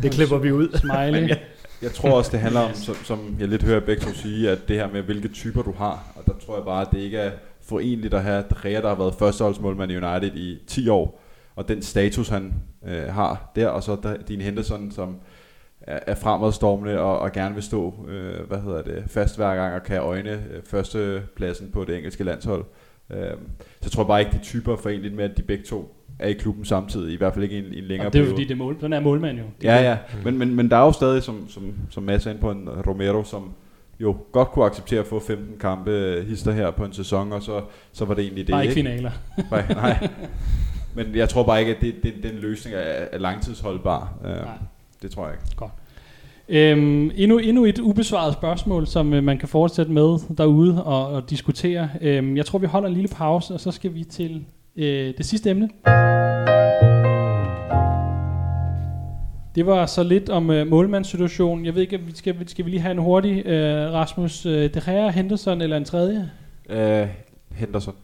det klipper vi ud. Smiley. Jeg tror også, det handler om, som, som jeg lidt hører begge to sige, at det her med, hvilke typer du har. Og der tror jeg bare, at det ikke er forenligt at have Drea, der har været førsteholdsmålmand i United i 10 år, og den status, han øh, har der, og så der, din Henderson, som er, er fremadstormende og, og gerne vil stå øh, hvad hedder det, fast hver gang og kan øjne øh, førstepladsen på det engelske landshold. Øh, så jeg tror bare ikke, de typer er forenligt med, at de begge to er i klubben samtidig, i hvert fald ikke i en, i en længere Og det er jo periode. fordi, det er mål, sådan er målmand jo. Det Ja, ja. Men, men, men der er jo stadig, som, som, som Mads er inde på, en Romero, som jo godt kunne acceptere at få 15 kampe øh, hister her på en sæson, og så, så var det egentlig det. Bare ikke finaler. Nej, nej. Men jeg tror bare ikke, at det, det, den løsning er, er langtidsholdbar. Uh, Nej. det tror jeg ikke. Øhm, endnu, endnu et ubesvaret spørgsmål, som øh, man kan fortsætte med derude og, og diskutere. Øhm, jeg tror, vi holder en lille pause, og så skal vi til øh, det sidste emne. Det var så lidt om øh, målmandssituationen. Jeg ved ikke, vi skal, skal vi lige have en hurtig øh, Rasmus øh, De Gea, Henderson eller en tredje? Uh, Henderson.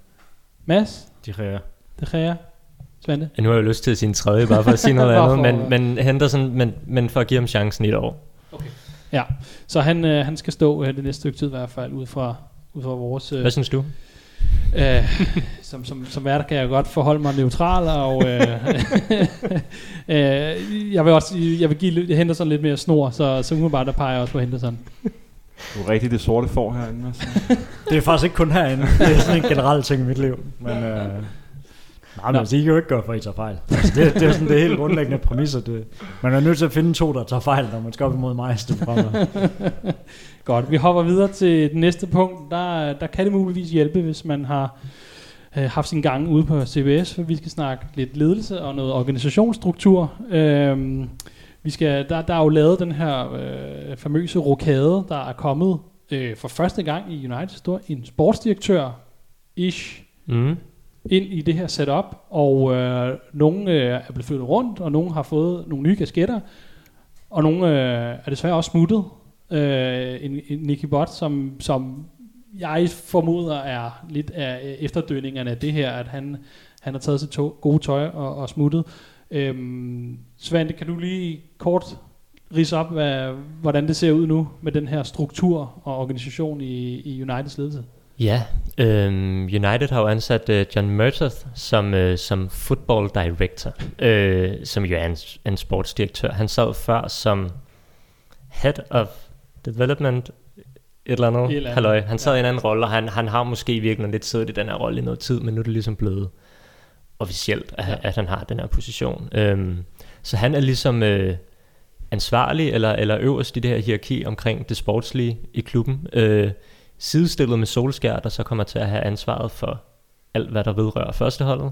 Mads, De ræger. De Gea, Svante? Ja, nu har jeg jo lyst til at sige en tredje, bare for at sige noget andet, men, men Henderson, men, men for at give ham chancen i et år. Ja, så han, øh, han skal stå øh, det næste stykke tid i hvert fald, ud fra, ud fra vores... Øh, Hvad synes du? Øh, som, som, som værter kan jeg godt forholde mig neutral, og øh, øh, jeg vil også jeg vil give Henderson lidt mere snor, så, så umiddelbart der peger jeg også på Henderson. Du er rigtig det sorte får herinde. Altså. Det er faktisk ikke kun herinde. Det er sådan en generel ting i mit liv. Men, øh, nej, men altså, I kan jo ikke gøre for, at I tager fejl. Altså, det, det er sådan det helt grundlæggende præmisser. Det, man er nødt til at finde to, der tager fejl, når man skal op imod mig i Godt, vi hopper videre til det næste punkt. Der, der kan det muligvis hjælpe, hvis man har øh, haft sin gang ude på CBS, for vi skal snakke lidt ledelse og noget organisationsstruktur. Øhm, vi skal, der, der er jo lavet den her øh, famøse rokade, der er kommet øh, for første gang i United historie, en sportsdirektør-ish, Mm ind i det her setup, og øh, nogle øh, er blevet flyttet rundt, og nogle har fået nogle nye kasketter, og nogle øh, er desværre også smuttet. Øh, en, en Nicky Bot, som, som jeg formoder er lidt af efterdønningerne af det her, at han, han har taget sit to, gode tøj og, og smuttet. Øhm, Svante, kan du lige kort rise op, hvad, hvordan det ser ud nu med den her struktur og organisation i, i Uniteds ledelse? Ja, øhm, United har jo ansat øh, John Murtaugh som, øh, som football director, øh, som jo er en, en sportsdirektør. Han sad før som head of development, et eller andet, Et eller andet. halløj. Han sad Ja. i en anden rolle, og han, han har måske i virkeligheden lidt siddet i den her rolle i noget tid, men nu er det ligesom blevet officielt, at, ja. at han har den her position. Øhm, så han er ligesom øh, ansvarlig eller, eller øverst i det her hierarki omkring det sportslige i klubben. Øh, sidestillet med Solskjær, der så kommer til at have ansvaret for alt, hvad der vedrører førsteholdet.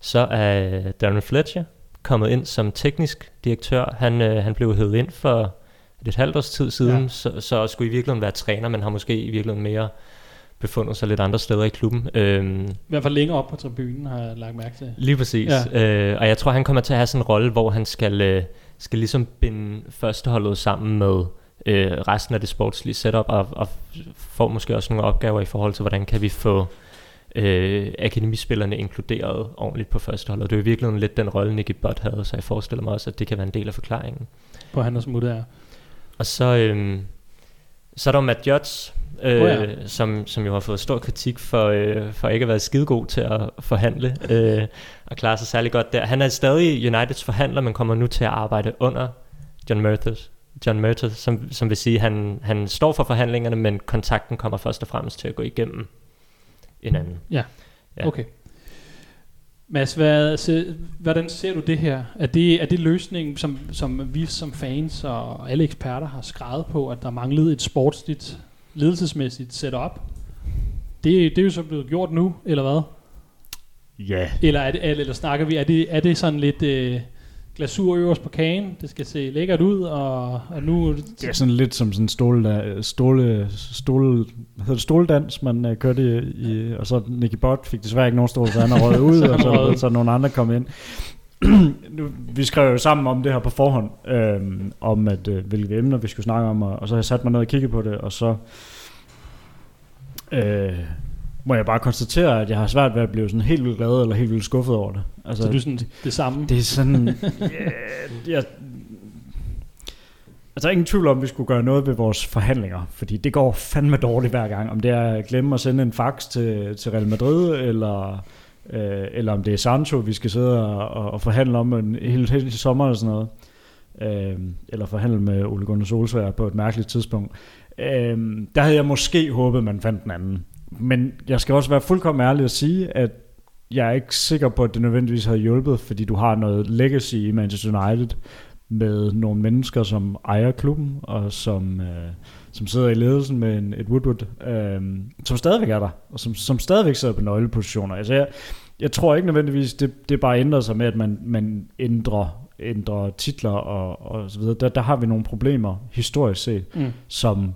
Så er Darren Fletcher kommet ind som teknisk direktør. Han, øh, han blev hævet ind for et halvt års tid siden, ja. så, så skulle i virkeligheden være træner, men har måske i virkeligheden mere befundet sig lidt andre steder i klubben. Øhm, I hvert fald længere op på tribunen har jeg lagt mærke til. Lige præcis. Ja. Øh, og jeg tror, han kommer til at have sådan en rolle, hvor han skal, øh, skal ligesom binde førsteholdet sammen med øh, resten af det sportslige setup, og, og får måske også nogle opgaver i forhold til, hvordan kan vi få øh, akademispillerne inkluderet ordentligt på førsteholdet. Det er jo virkelig lidt den rolle, Nicky Butt havde, så jeg forestiller mig også, at det kan være en del af forklaringen. På han og er. Og så, øhm, så er der Matt Judge, øh, Oh ja. som, som jo har fået stor kritik for, øh, for ikke at være skidegod til at forhandle øh, og klare sig særlig godt der. Han er stadig Uniteds forhandler, men kommer nu til at arbejde under John Murtaugh, John Murtaugh som, som vil sige, at han, han står for forhandlingerne, men kontakten kommer først og fremmest til at gå igennem en anden. Ja. Ja. Okay. Mads, hvad, se, hvordan ser du det her? Er det, er det løsningen, som, som vi som fans og alle eksperter har skrevet på, at der manglede et sportsligt, ledelsesmæssigt setup? Det, det er jo så blevet gjort nu, eller hvad? Ja. Eller, er det, eller, eller snakker vi, er det, er det sådan lidt øh, glasur øverst på kagen? Det skal se lækkert ud, og, og nu... Det er sådan lidt som sådan en stole, stole, stole, hedder det, stoledans, man uh, kørte i, i, og så Nicky Bott fik desværre ikke nogen stol, så han er røget ud, og så, så nogle andre kom ind. nu, vi skrev jo sammen om det her på forhånd, øhm, om at øh, hvilke emner vi skulle snakke om, og, og så har jeg sat mig ned og kigget på det, og så øh, må jeg bare konstatere, at jeg har svært ved at blive sådan helt vildt glad eller helt vildt skuffet over det. Altså, Så du er sådan det samme? det er sådan... ja, jeg, Altså, der er ingen tvivl om, at vi skulle gøre noget ved vores forhandlinger, fordi det går fandme dårligt hver gang. Om det er at glemme at sende en fax til, til Real Madrid, eller, øh, eller om det er Sancho, vi skal sidde og, og, forhandle om en hele, hele sommer eller sådan noget. øh, eller forhandle med Ole Gunnar Solskjaer på et mærkeligt tidspunkt. Øh, der havde jeg måske håbet, man fandt den anden. Men jeg skal også være fuldkommen ærlig at sige, at jeg er ikke sikker på, at det nødvendigvis har hjulpet, fordi du har noget legacy i Manchester United med nogle mennesker, som ejer klubben, og som, øh, som sidder i ledelsen med en, et Woodward, øh, som stadigvæk er der, og som, som stadigvæk sidder på nøglepositioner. Altså jeg, jeg tror ikke nødvendigvis, det, det bare ændrer sig med, at man, man ændrer, ændrer titler og, og så videre. Der, der har vi nogle problemer historisk set, Mm. som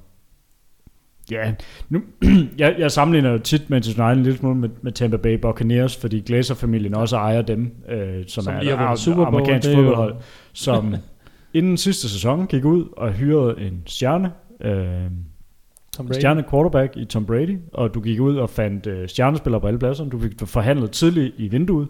Ja, nu, jeg, jeg sammenligner jo tit Manchester United en lille smule med, med Tampa Bay Buccaneers, fordi Glazer-familien også ejer dem, øh, som, Som er et Super amerikansk er jo- fodboldhold, som inden sidste sæson gik ud og hyrede en stjerne, øh, Tom Brady. stjerne quarterback i Tom Brady, og du gik ud og fandt øh, stjernespillere på alle pladser. Du fik forhandlet tidligt i vinduet,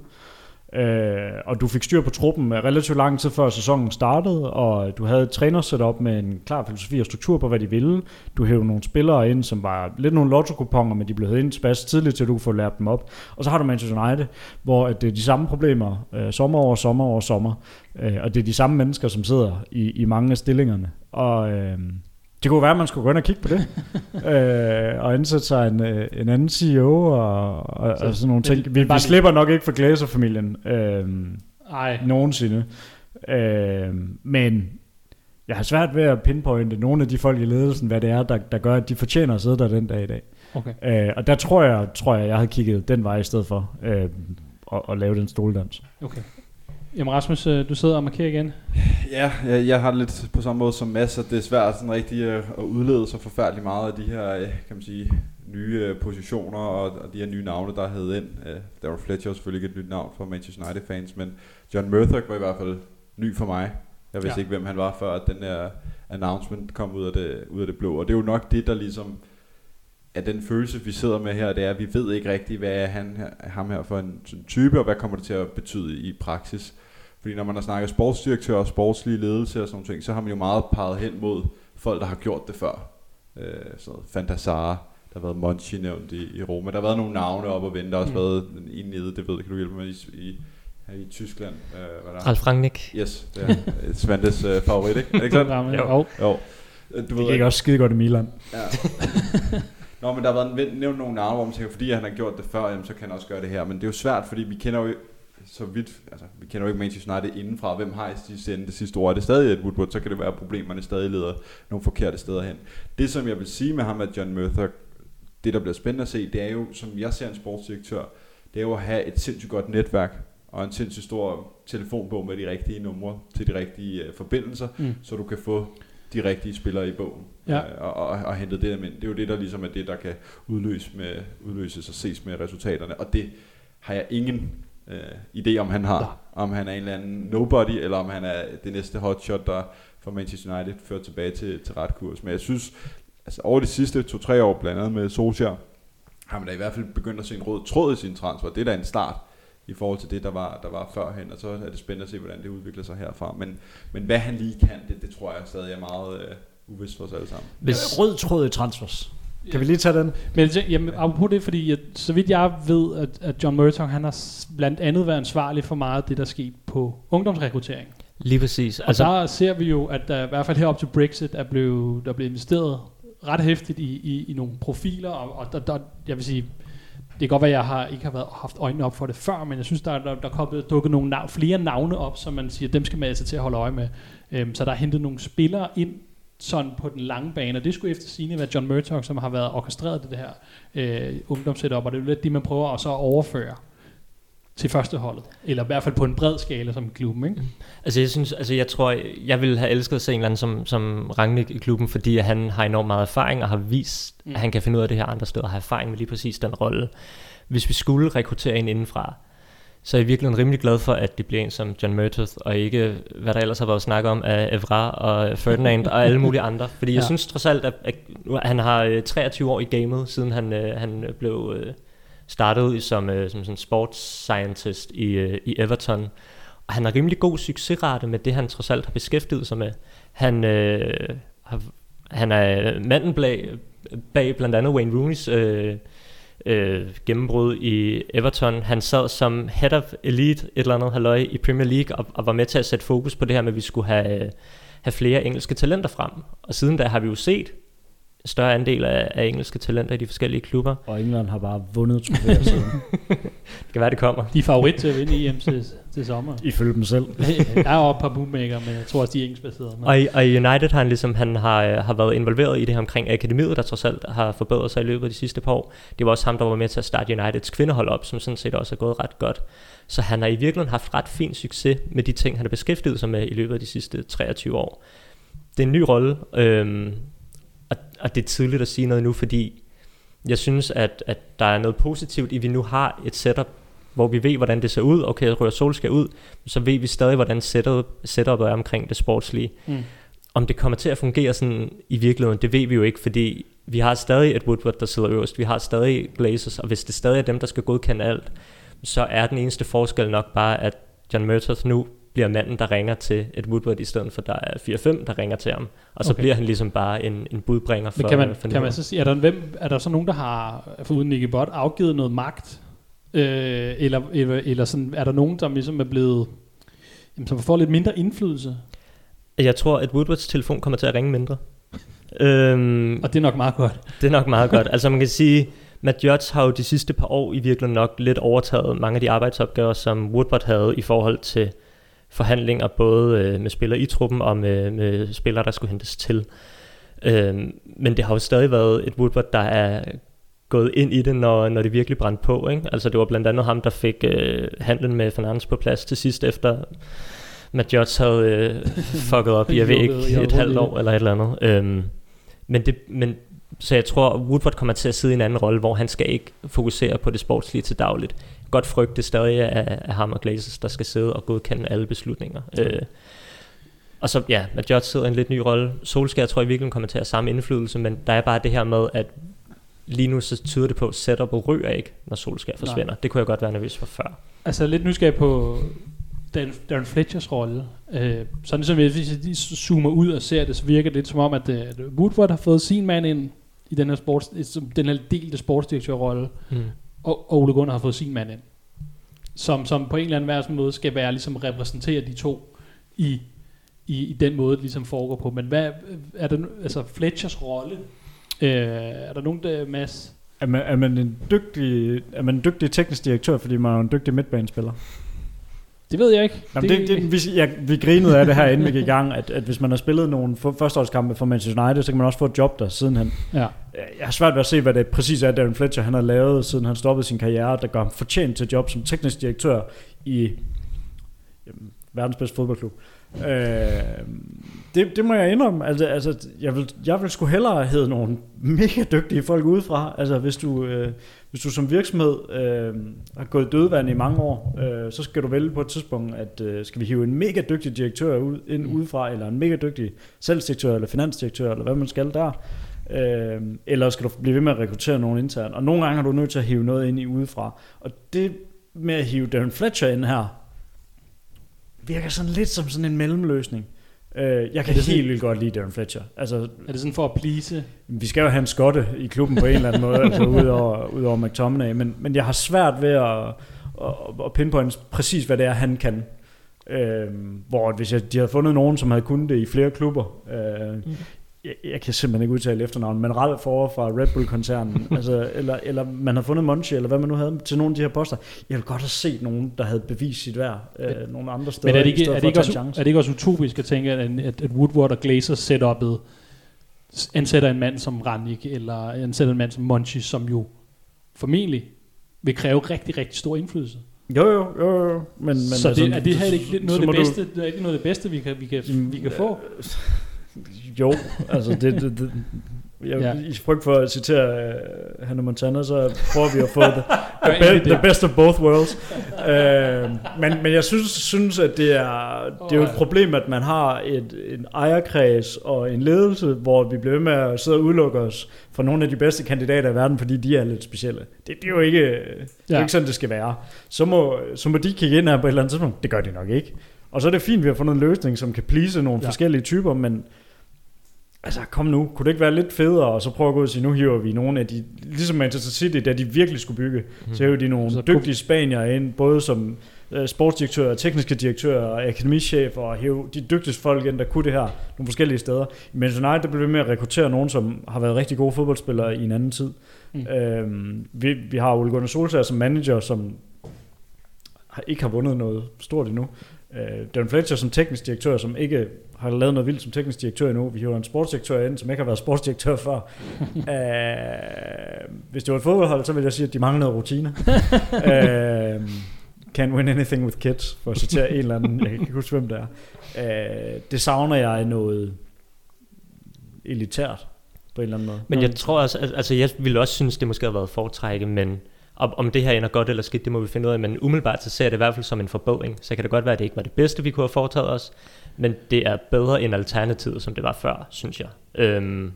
øh, og du fik styr på truppen relativt lang tid før sæsonen startede, og du havde et trænersetup med en klar filosofi og struktur på, hvad de ville. Du hævde nogle spillere ind, som var lidt nogle lotto men de blev hævet ind tilbage tidligt, til du kunne få lært dem op. Og så har du Manchester United, hvor at det er de samme problemer, øh, sommer over sommer over sommer, øh, og det er de samme mennesker, som sidder i, i mange af stillingerne. Og... Øh, det kunne være, at man skulle gå ind og kigge på det, øh, og ansætte sig en, øh, en anden CEO og, og, og sådan nogle ting. Vi, vi slipper nok ikke for Glazer-familien øh, Ej, nogensinde. Øh, men jeg har svært ved at pinpointe nogle af de folk i ledelsen, hvad det er, der, der gør, at de fortjener at sidde der den dag i dag. okay. Øh, og der tror jeg, tror jeg, jeg havde kigget den vej i stedet for øh, at, at lave den stoledans. okay. Jamen Rasmus, øh, du sidder og markerer igen. Ja, jeg, jeg har det lidt på samme måde som Mads, at det er svært sådan rigtig øh, at udlede så forfærdeligt meget af de her, øh, kan man sige, nye positioner og, og de her nye navne, der er hævet ind. Øh, Darren Fletcher er selvfølgelig ikke et nyt navn for Manchester United-fans, men John Murdoch var i hvert fald ny for mig. Jeg vidste Ja. ikke, hvem han var, før at den der announcement kom ud af, det, ud af det blå. Og det er jo nok det, der ligesom er den følelse, vi sidder med her, det er, at vi ved ikke rigtigt, hvad er han ham her for en sådan type, og hvad kommer det til at betyde i praksis. Fordi når man har snakket sportsdirektør og sportslige ledelse og sådan nogle ting, så har man jo meget peget hen mod folk, der har gjort det før. Øh, sådan noget Fantasara, der har været Monchi nævnt i, i Roma. Der har været nogle navne op og vente. Der har også Mm. været en nede, det ved kan du hjælpe mig i, i, her i Tyskland. Øh, hvad der er. Ralf Rangnick. Yes, det er Svantes øh, favorit, ikke? Er det ikke sådan? Jo. Jo. Jo. Øh, Du Det gik også skide godt i Milan. Ja. Nå, men der har været nævnt nogle navne, hvor man tænker, fordi han har gjort det før, jamen, så kan han også gøre det her. Men det er jo svært, fordi vi kender jo så vidt, altså vi kender jo ikke Manchester United indenfra, hvem har i sidste ende det sidste ord. Er det stadig et Woodward, så kan det være, at problemerne stadig leder nogle forkerte steder hen. Det, som jeg vil sige med ham, at John Murthaug, det der bliver spændende at se, det er jo, som jeg ser en sportsdirektør, det er jo at have et sindssygt godt netværk, og en sindssygt stor telefonbog med de rigtige numre til de rigtige uh, forbindelser, Mm. så du kan få de rigtige spillere i bogen Ja. øh, og, og, og hente det ind. Det er jo det, der ligesom er det, der kan udløse med, udløses og ses med resultaterne, og det har jeg ingen øh, idé om han har. Nej. Om han er en eller anden nobody, eller om han er det næste hotshot, der for Manchester United fører tilbage til, til ret kurs. Men jeg synes, altså over de sidste to-tre år, blandt andet med Solskjaer, har man da i hvert fald begyndt at se en rød tråd i sin transfer. Det er da en start i forhold til det, der var, der var førhen, og så er det spændende at se, hvordan det udvikler sig herfra. Men, men hvad han lige kan, det, det tror jeg stadig er meget øh, uvist for os alle sammen. Hvis, Rød tråd i transfers. Kan vi lige tage den? Men jeg- jamen, apropos det, fordi at, så vidt jeg ved, at, at John Murtaugh, han har blandt andet været ansvarlig for meget af det, der er sket på ungdomsrekruttering. lige præcis. Og altså, der ser vi jo, at der i hvert fald herop til Brexit er blevet, der er blevet investeret ret hæftigt i, i, i nogle profiler, og, og der, der, jeg vil sige, det kan godt være, at jeg har, ikke har været, haft øjnene op for det før, men jeg synes, der, der, der er kommet, dukket nogle nav, flere navne op, som man siger, dem skal man altså til at holde øje med. Øhm, så der er hentet nogle spillere ind, sådan på den lange bane, og det skulle efter sigende være John Murtaugh, som har været orkestreret det, det her øh, ungdomssetup, og det er jo lidt det, man prøver at så overføre til førsteholdet, eller i hvert fald på en bred skala som klubben, ikke? Altså jeg synes, altså jeg tror, jeg ville have elsket at se en eller anden som, som Rangnick i klubben, fordi han har enormt meget erfaring og har vist, Mm. mm. at han kan finde ud af det her andre steder og har erfaring med lige præcis den rolle. Hvis vi skulle rekruttere en indenfra, så er jeg virkelig rimelig glad for, at det bliver en som John Murtaugh, og ikke hvad der ellers har været snakket om af Evra og Ferdinand og alle mulige andre. Fordi jeg Ja. synes trods alt, at, at han har øh, 23 år i gamet, siden han, øh, han blev øh, startet ud som, øh, som sådan sports scientist i, øh, i Everton. Og han har rimelig god succesrate med det, han trods alt har beskæftiget sig med. Han, øh, har, han er manden bag, bag blandt andet Wayne Rooneys øh, øh, gennembrud i Everton. Han sad som head of elite, et eller andet halløj i Premier League, og, og var med til at sætte fokus på det her med, at vi skulle have, øh, have flere engelske talenter frem. Og siden da har vi jo set større andel af, af engelske talenter i de forskellige klubber. Og England har bare vundet trofæer siden. Det kan være, det kommer. De er favorit til at vinde EM til, til sommer. Ifølge dem selv. Der er også et par bootmaker, men jeg tror også, de er engelskbaserede. Men- Og, i- og United har han ligesom han har, har været involveret i det her omkring akademiet, der trods alt har forbedret sig i løbet af de sidste par år. Det var også ham, der var med til at starte Uniteds kvindehold op, som sådan set også er gået ret godt. Så han har i virkeligheden haft ret fin succes med de ting, han har beskæftiget sig med i løbet af de sidste 23 år. Det er en ny rolle, øhm, og, og det er tidligt at sige noget nu, fordi jeg synes, at, at der er noget positivt i, at vi nu har et setup, hvor vi ved, hvordan det ser ud. Okay, rører sol skal ud, så ved vi stadig, hvordan setup, setupet er omkring det sportslige. Mm. Om det kommer til at fungere sådan i virkeligheden, det ved vi jo ikke, fordi vi har stadig et Woodward, der sidder øverst. Vi har stadig Glazers, og hvis det stadig er dem, der skal godkende alt, så er den eneste forskel nok bare, at John Murtaugh nu bliver manden, der ringer til et Woodward, i stedet for, der er 4-5, der ringer til ham. Og så Okay. bliver han ligesom bare en, en budbringer for, Men kan man, for kan man så sige, er der, hvem, er der så nogen, der har, foruden Nicky Bott, afgivet noget magt? Øh, eller, eller, eller sådan, er der nogen, som ligesom er blevet, jamen, som får lidt mindre indflydelse? Jeg tror, at Woodwards telefon kommer til at ringe mindre. øhm, Og det er nok meget godt. Det er nok meget godt. Altså man kan sige, Matt Judge har jo de sidste par år i virkeligheden nok lidt overtaget mange af de arbejdsopgaver, som Woodward havde i forhold til forhandlinger, både øh, med spillere i truppen og med, med spillere, der skulle hentes til. Øhm, men det har jo stadig været et Woodward, der er gået ind i det, når, når det virkelig brændte på. Ikke? Altså det var blandt andet ham, der fik øh, handlen med Fernandes på plads til sidst, efter Judge havde øh, fucket op i, jeg ved ikke, hjulpet et halvt år eller et eller andet. Øhm, men, det, men så jeg tror, Woodward kommer til at sidde i en anden rolle, hvor han skal ikke fokusere på det sportslige til dagligt. Godt frygte stadig af, af ham og Glazers, der skal sidde og godkende alle beslutninger. Øh, og så, ja, Judge sidder i en lidt ny rolle. Solskjaer tror jeg virkelig kommer til at have samme indflydelse, men der er bare det her med, at lige nu så tyder det på, at setupet ryger ikke, når Solskjaer forsvinder. Det kunne jeg godt være nervøs for før. Altså lidt nysgerrig på Dan, Darren Fletchers rolle. Øh, sådan som hvis lige zoomer ud og ser det, så virker det lidt som om, at øh, Woodward har fået sin mand ind i den her, sports, den her delte sportsdirektørrolle, Mm og og Ole Gunnar har fået sin mand ind. Som, som på en eller anden måde skal være ligesom repræsentere de to i, i, i den måde, det ligesom foregår på. Men hvad er der, altså Fletchers rolle? Øh, er der nogen, der, Mads? Er man, er, man en dygtig, er man en dygtig teknisk direktør, fordi man er en dygtig midtbanespiller? Det ved jeg ikke. Jamen, det, det, vi, ja, vi grinede af det her, inden vi gik i gang, at, at hvis man har spillet nogle førsteårskampe for Manchester United, så kan man også få et job der sidenhen. Ja. Jeg har svært ved at se, hvad det præcis er, Darren Fletcher han har lavet, siden han stoppede sin karriere, der gør ham fortjent til job som teknisk direktør i jamen, verdens bedste fodboldklub. Øh, det, det må jeg indrømme. Altså, altså, jeg, vil, jeg vil sgu hellere have nogle mega dygtige folk udefra. Altså, hvis du, øh, hvis du som virksomhed øh, har gået dødvand i mange år, øh, så skal du vælge på et tidspunkt, at øh, skal vi hive en mega dygtig direktør ud, ind udefra, eller en mega dygtig salgsdirektør, eller finansdirektør, eller hvad man skal der. Øh, eller skal du blive ved med at rekruttere nogen internt. Og nogle gange har du nødt til at hive noget ind i udefra. Og det med at hive Darren Fletcher ind her, virker sådan lidt som sådan en mellemløsning. Øh, jeg kan det sådan- helt vildt godt lide Darren Fletcher. Altså, Er det sådan for at please? vi skal jo have en skotte i klubben på en eller anden måde, altså udover, udover McTominay, men, men jeg har svært ved at, at, at pinpointe præcis, hvad det er, han kan. Øhm, hvor hvis jeg, de havde fundet nogen, som havde kunnet det i flere klubber, øh, jeg, jeg kan simpelthen ikke udtale efternavn, men Ralf over fra Red Bull-koncernen, altså, eller, eller man har fundet Monchi, eller hvad man nu havde til nogle af de her poster. Jeg ville godt have set nogen, der havde bevist sit værd øh, nogle andre steder, Men er det ikke, er det ikke, også, er det ikke også utopisk at tænke, at, at, at Woodward og Glazers setupet ansætter en mand som Rannik, eller ansætter en mand som Monchi, som jo formentlig vil kræve rigtig, rigtig stor indflydelse. Jo, jo, jo, jo. Men, men så det, er det her ikke noget af det må du- bedste, det er ikke noget af det bedste, vi kan, vi kan, vi kan få? Jo, altså det, det, det jeg, Ja. i frygt for at citere uh, Hannah Montana, så prøver vi at få the, the, be, det. the best of both worlds. uh, men, men jeg synes, synes at det er, det er jo et problem, at man har et, en ejerkreds og en ledelse, hvor vi bliver ved med at sidde og udelukke os fra nogle af de bedste kandidater i verden, fordi de er lidt specielle. Det, det er jo ikke, det er Ja. ikke sådan, det skal være. Så må, så må de kigge ind her på et eller andet tidspunkt. Det gør de nok ikke. Og så er det fint, at vi har fundet en løsning, som kan please nogle ja. forskellige typer, men altså kom nu, kunne det ikke være lidt federe, og så prøve at gå ud og sige, nu hiver vi nogle af de, ligesom Manchester City, da de virkelig skulle bygge, mm. så hiver de nogle Så dygtige spanier ind, både som øh, sportsdirektører, tekniske direktører, akademichefer, og hæve de dygtigste folk ind, der kunne det her nogle forskellige steder. Men United der blev ved med at rekruttere nogen, som har været rigtig gode fodboldspillere i en anden tid. Mm. Mm. Øhm, vi, vi har Ole Gunnar Solskjaer som manager, som har, ikke har vundet noget stort endnu. Øh, Darren Fletcher som teknisk direktør, som ikke har lavet noget vildt som teknisk direktør endnu. Vi hiver en sportsdirektør ind, som ikke har været sportsdirektør før. øh, hvis det var et fodboldhold, så vil jeg sige, at de mangler noget rutine. øh, can't win anything with kids, for at citere en eller anden, jeg kan ikke huske, hvem det er. Øh, det savner jeg noget elitært, på en eller anden måde. Men jeg tror også, al- altså jeg ville også synes, det måske havde været foretrække, men om, om det her ender godt eller skidt, det må vi finde ud af. Men umiddelbart så ser jeg det i hvert fald som en forbedring. Så kan det godt være, at det ikke var det bedste, vi kunne have foretaget os. Men det er bedre end alternativet, som det var før, synes jeg. Øhm,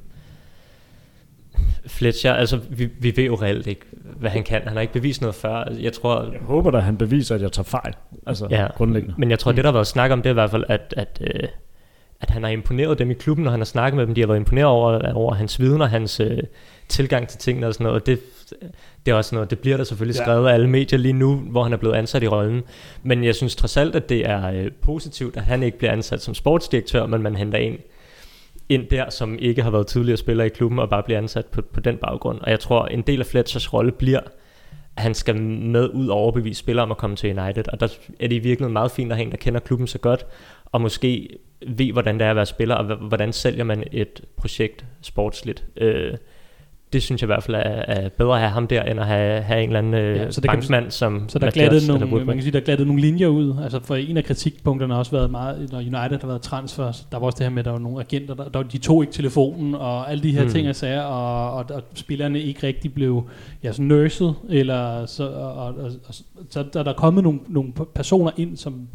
Fletcher, altså vi, vi ved jo reelt ikke, hvad han kan. Han har ikke bevist noget før. Altså, Jeg tror, Jeg håber da, han beviser, at jeg tager fejl. Altså, Ja. ja. grundlæggende. Men jeg tror, det der har været snak om, det er i hvert fald, at, at, øh, at han har imponeret dem i klubben, når han har snakket med dem. De har været imponeret over, over hans viden og hans øh, tilgang til tingene og sådan noget. Og det, det er også noget, det bliver der selvfølgelig Ja. skrevet af alle medier lige nu, hvor han er blevet ansat i rollen. Men jeg synes trods alt, at det er øh, positivt, at han ikke bliver ansat som sportsdirektør, men man henter en ind der, som ikke har været tidligere spiller i klubben, og bare bliver ansat på, på den baggrund. Og jeg tror, en del af Fletchers rolle bliver, at han skal med ud og overbevise spillere om at komme til United. Og der er det i virkeligheden meget fint at have en, der kender klubben så godt, og måske ved, hvordan det er at være spiller, og hvordan sælger man et projekt sportsligt. Øh, det synes jeg i hvert fald er, er bedre at have ham der, end at have, have en eller anden øh, Ja, så det kan- bankmand, som Så der er Mathias eller nogle, Woodward. man kan sige, der er glattet nogle linjer ud. Altså for en af kritikpunkterne har også været meget, når United har været transfers, der var også det her med, at der var nogle agenter, der, der de tog ikke telefonen, og alle de her Mm. ting og sager, og, og, og, spillerne ikke rigtig blev ja, så nurset, eller så, og, og, og, og, så der, der er kommet nogle, nogle personer ind, som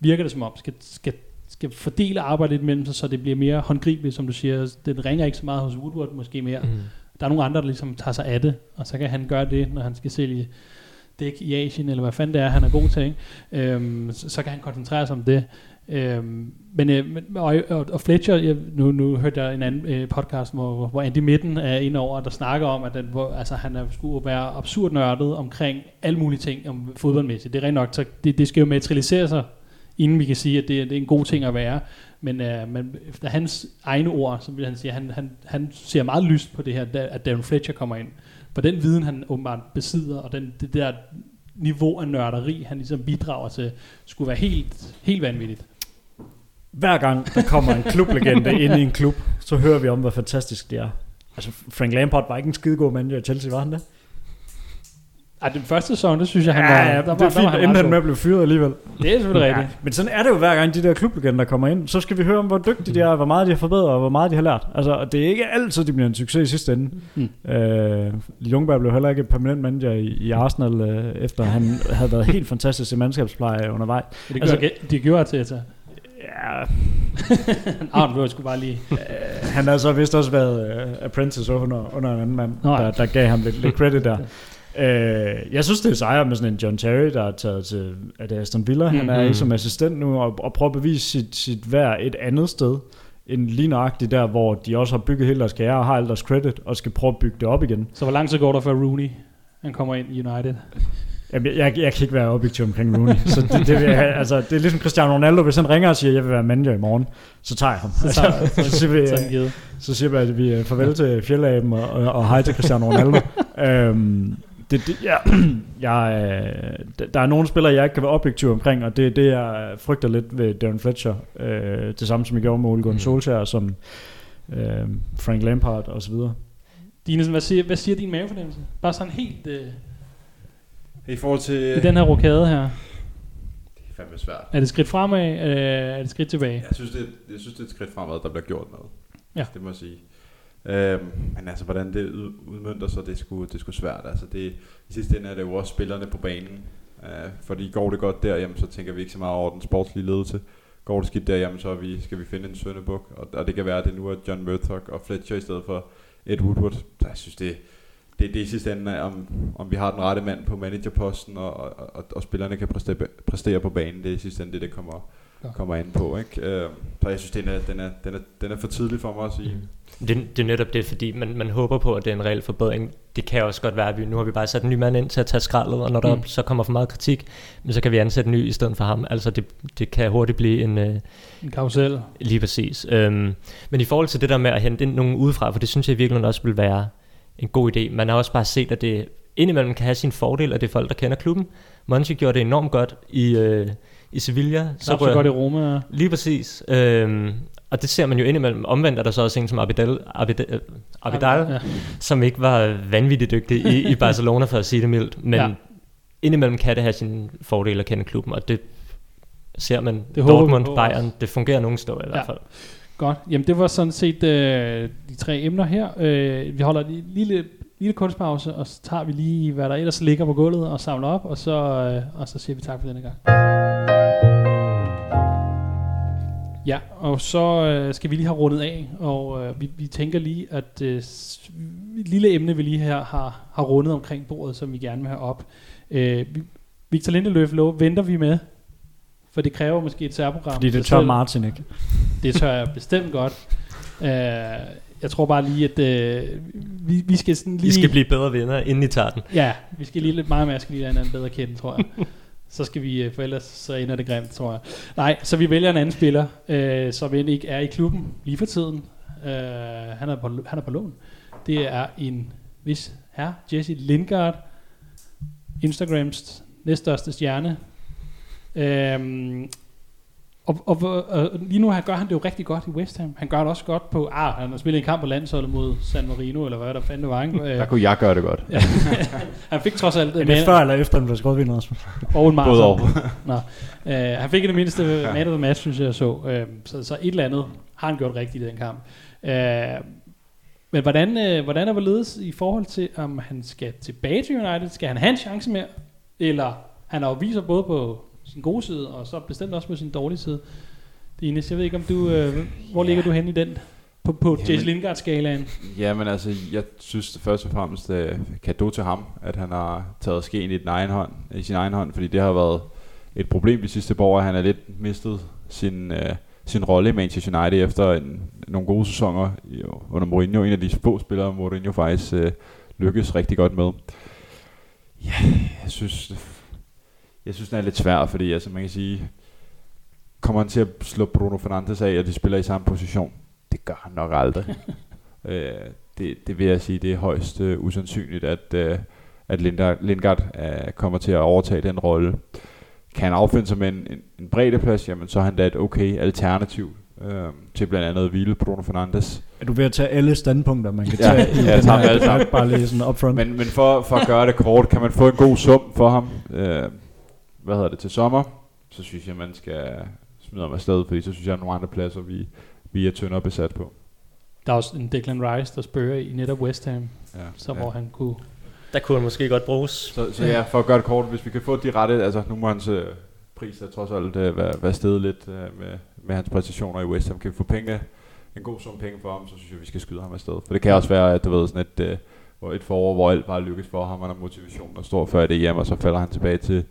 virker det som om, skal, skal, skal fordele arbejdet mellem sig, så det bliver mere håndgribeligt, som du siger. Den ringer ikke så meget hos Woodward, måske mere. Mm. Der er nogle andre, der ligesom tager sig af det, og så kan han gøre det, når han skal sælge dæk i Asien, eller hvad fanden det er, han er god til. Ikke? Øhm, så, så kan han koncentrere sig om det. Øhm, men, øh, og, og, og Fletcher, jeg, nu, nu hørte jeg en anden øh, podcast, hvor, hvor Andy Midten er inde over, der snakker om, at den, hvor, altså, han er, skulle være absurd nørdet omkring alle mulige ting om fodboldmæssigt. Det er rent nok, så det, det skal jo materialisere sig, inden vi kan sige, at det, det er en god ting at være. Men, øh, men efter hans egne ord, så vil han sige, at han, han, han ser meget lyst på det her, at Darren Fletcher kommer ind. For den viden, han åbenbart besidder, og den, det der niveau af nørderi, han ligesom bidrager til, skulle være helt, helt vanvittigt. Hver gang der kommer en klublegende ind i en klub, så hører vi om, hvor fantastisk det er. Altså, Frank Lampard var ikke en skidegod manager i Chelsea, var han det? Ej, den første sæson, det synes jeg, han var... ja, der det er var, fint, der var han med blive fyret alligevel. Det er selvfølgelig rigtigt. Men sådan er det jo hver gang, de der klublegender kommer ind. Så skal vi høre om, hvor dygtige de er, hvor meget de har forbedret, og hvor meget de har lært. Altså, det er ikke altid, de bliver en succes i sidste ende. Mm. Øh, blev heller ikke permanent manager i, i Arsenal, øh, efter han havde været helt fantastisk i mandskabspleje undervejs. Det gjorde, altså, det gjorde til at Ja, Ah, du skulle bare lige... han har så vist også været uh, apprentice under, under en anden mand, Nå ja. der, der gav ham lidt, lidt credit der. Uh, jeg synes, det er sejre med sådan en John Terry, der er taget til er det Aston Villa. Han er Mhm. i som assistent nu og, og prøver at bevise sit, sit værd et andet sted end lige nøjagtigt der, hvor de også har bygget hele deres karriere og har alt deres credit og skal prøve at bygge det op igen. Så hvor lang tid går der før Rooney han kommer ind i United? Jamen, jeg, jeg, jeg kan ikke være objektiv omkring Rooney. så det, det, vil jeg, altså, det er ligesom Cristiano Ronaldo, hvis han ringer og siger, at jeg vil være manager i morgen, så tager jeg ham. Så, tager, Altså, så, siger vi, så, er så siger vi, at vi er farvel til Fjellaben og, og, og hej til Cristiano Ronaldo. øhm, det, det, ja, jeg, øh, der- er nogle spillere, jeg ikke kan være objektiv omkring, og det er det, jeg frygter lidt ved Darren Fletcher. Øh, det samme, som jeg gjorde med Ole Gunnar Mm. Solskjaer, som øh, Frank Lampard og så videre. Dinesen, hvad siger, hvad siger din mavefornemmelse? Bare sådan helt øh, I forhold til... i den her rokade her. Det er fandme svært. Er det skridt fremad? Øh, er det skridt tilbage? Jeg synes, det, jeg synes, det er et skridt fremad, der bliver gjort noget. Ja. Det må jeg sige. Øhm, men altså, hvordan det udmyndter udmønter sig, det er sgu, det er sgu svært. Altså, det, I sidste ende er det jo også spillerne på banen. Øh, fordi går det godt der, jamen, så tænker vi ikke så meget over den sportslige ledelse. Går det skidt der, jamen, så vi, skal vi finde en søndebuk. Og, og det kan være, at det nu er John Murdoch og Fletcher i stedet for Ed Woodward. Så jeg synes, det, det, det er i sidste ende, om, om vi har den rette mand på managerposten, og, og, og, og spillerne kan præstere, præstere på banen. Det er i sidste ende det, det kommer, Kommer ind på. Ikke? Øh, så jeg synes, den er, den, er, den, er, den er for tidlig for mig at sige. Det, det er netop det, fordi man, man håber på, at det er en reel forbedring. Det kan også godt være, at vi, nu har vi bare sat en ny mand ind til at tage skraldet, og når der Mm. så kommer for meget kritik, men så kan vi ansætte en ny i stedet for ham. Altså det, det kan hurtigt blive en, øh, En karusel. Lige præcis. Øhm, men i forhold til det der med at hente ind nogen udefra, for det synes jeg virkelig også vil være en god idé. Man har også bare set, at det indimellem kan have sin fordel, at det er folk, der kender klubben. Monchi gjorde det enormt godt i, øh, i Sevilla. Så, rører- godt i Roma. Lige præcis. Øhm, og det ser man jo indimellem. Omvendt er der så også en som Abidal, Abidal, øh, Abidal Ja. som ikke var vanvittigt dygtig i, i Barcelona, for at sige det mildt. Men Ja. indimellem kan det have sin fordel at kende klubben, og det ser man Det Dortmund, Bayern, det fungerer nogen steder i Ja. hvert fald. Godt. Jamen det var sådan set øh, de tre emner her. Øh, vi holder en lille, lille kunstpause, og så tager vi lige, hvad der ellers ligger på gulvet, og samler op, og så, øh, og så siger vi tak for denne gang. Ja, og så øh, skal vi lige have rundet af, og øh, vi, vi tænker lige, at øh, et lille emne, vi lige her har, har rundet omkring bordet, som vi gerne vil have op. Øh, vi- Victor Lindeløf lov, venter vi med, for det kræver måske et særprogram. Fordi det tør selv. Martin ikke. Det tør jeg bestemt godt. Uh, jeg tror bare lige, at uh, vi, vi skal sådan lige... Vi skal blive bedre venner, inden I tager den. Ja, vi skal lige lidt meget mere, skal lige lade hinanden bedre kende, tror jeg så skal vi, øh, for ellers så ender det grimt, tror jeg. Nej, så vi vælger en anden spiller, øh, som end ikke er i klubben lige for tiden. Øh, han, er på, han er på lån. Det er en vis herre, Jesse Lingard, Instagrams næststørste stjerne. Øh, og, og, og, lige nu her gør han det jo rigtig godt i West Ham. Han gør det også godt på, ah, han har spillet en kamp på landsholdet mod San Marino, eller hvad der fanden det var, ikke? Der Øh, kunne jeg gøre det godt. ja. han fik trods alt Er en det før eller efter, den blev skåret vinder også? og en. Både over. Nå. Øh, han fik i det mindste man of the match, synes jeg, jeg så. Øh, så. Så et eller andet har han gjort rigtigt i den kamp. Øh, men hvordan, øh, hvordan er hvorledes i forhold til, om han skal tilbage til United? Skal han have en chance mere? Eller han har jo viser både på sin gode side, og så bestemt også på sin dårlige side. Det Ines, jeg ved ikke, om du, øh, hvor ligger du hen i den? På, på Jamen- Jesse Lingard-skalaen? Ja, men altså, jeg synes først og fremmest uh, kado til ham, at han har taget skeen i, den egen hånd, i sin egen hånd, fordi det har været et problem de sidste par år, at han er lidt mistet sin, uh, sin rolle i Manchester United efter en, nogle gode sæsoner under Mourinho. En af de få spillere, Mourinho faktisk uh, lykkes rigtig godt med. Ja, jeg synes, jeg synes den er lidt svær, fordi altså, man kan sige, kommer han til at slå Bruno Fernandes af, og de spiller i samme position? Det gør han nok aldrig. øh, det, det vil jeg sige, det er højst øh, usandsynligt, at, øh, at Lindgard, Lindgard øh, kommer til at overtage den rolle. Kan han affinde sig med en, en, en breddeplads, jamen så er han da et okay alternativ øh, til blandt andet hvile Bruno Fernandes. Er du ved at tage alle standpunkter, man kan Ja, tage i ja, jeg tager alle sammen. bare lige sådan upfront? Men, men for, for at gøre det kort, kan man få en god sum for ham, øh, hvad hedder det, til sommer, så synes jeg, man skal smide ham afsted, fordi så synes jeg, at nogle andre pladser, vi, vi er tyndere besat på. Der er også en Declan Rice, der spørger i netop West Ham, Ja, så ja. hvor han kunne... Der kunne han måske godt bruges. Så, så ja, for at gøre det kort, hvis vi kan få de rette, altså nu må hans øh, pris er trods alt øh, være, være steget lidt øh, med, med hans præstationer i West Ham. Kan vi få penge, en god sum penge for ham, så synes jeg, vi skal skyde ham afsted. For det kan også være, at du ved, sådan et, øh, hvor et forår, hvor alt bare lykkes for ham, og når motivationen er stor før det hjem, og så falder han tilbage til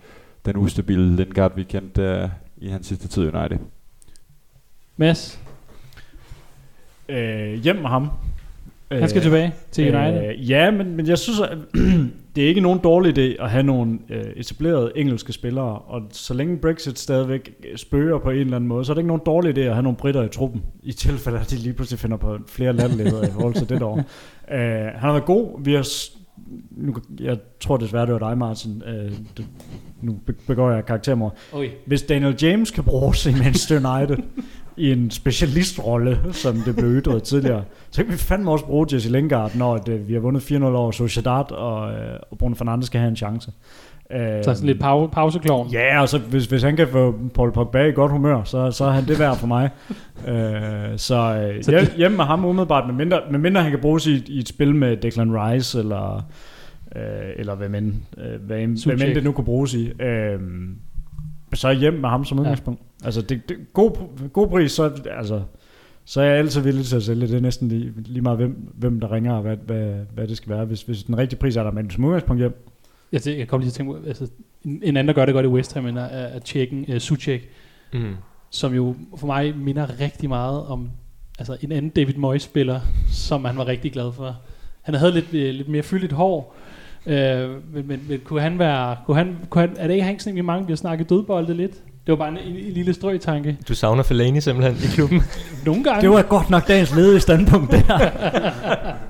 den ustabile Lindgaard, vi kendte øh, i hans sidste tid i United. Mads, Øh, hjem med ham. han skal tilbage til United. Øh, ja, men, men jeg synes, at det er ikke nogen dårlig idé at have nogle øh, etablerede engelske spillere, og så længe Brexit stadigvæk spørger på en eller anden måde, så er det ikke nogen dårlig idé at have nogle britter i truppen, i tilfælde at de lige pludselig finder på flere landledere i forhold til det år. Øh, han har været god. Vi har, nu, jeg tror desværre, det var dig, Martin. Øh, det, nu be- begår jeg karaktermord. Oj. Hvis Daniel James kan bruges i Manchester United i en specialistrolle, som det blev ytret tidligere, så kan vi fandme også bruge Jesse Lingard, når at, vi har vundet 4-0 over Sociedad, og, øh, og Bruno Fernandes skal have en chance. Øh, Så sådan lidt pau- pauseklovn. Ja, og så hvis, hvis han kan få Paul Pogba i godt humør, så, så er han det værd for mig. øh, så øh, Så hjem, det- hjemme med ham umiddelbart, med mindre, med mindre han kan bruges i, i et spil med Declan Rice, eller, øh, eller hvem end, øh, hvad, end, hvem end det nu kunne bruges i. Øh, så hjem med ham som udgangspunkt. Ja. Altså, det, det, god, god pris, så, altså, så er jeg altid villig til at sælge. Det er næsten lige, lige meget, hvem, hvem der ringer, og hvad, hvad, hvad det skal være. Hvis, hvis den rigtige pris er der, men som udgangspunkt hjem. Jeg, jeg kom lige til at tænke på, altså, en, en anden, der gør det godt i West Ham, er, er tjekken, uh, Suchek. Mm. som jo for mig minder rigtig meget om altså en anden David Moyes-spiller, som han var rigtig glad for. Han havde lidt, øh, lidt mere fyldigt hår, øh, men, men, men, kunne han være, kunne han, kunne han, er det ikke Hank, som vi mange bliver snakket dødbolde lidt? Det var bare en, en, en lille strøgtanke. Du savner Fellaini simpelthen i klubben. Nogle gange. Det var godt nok dagens ledige standpunkt, det her.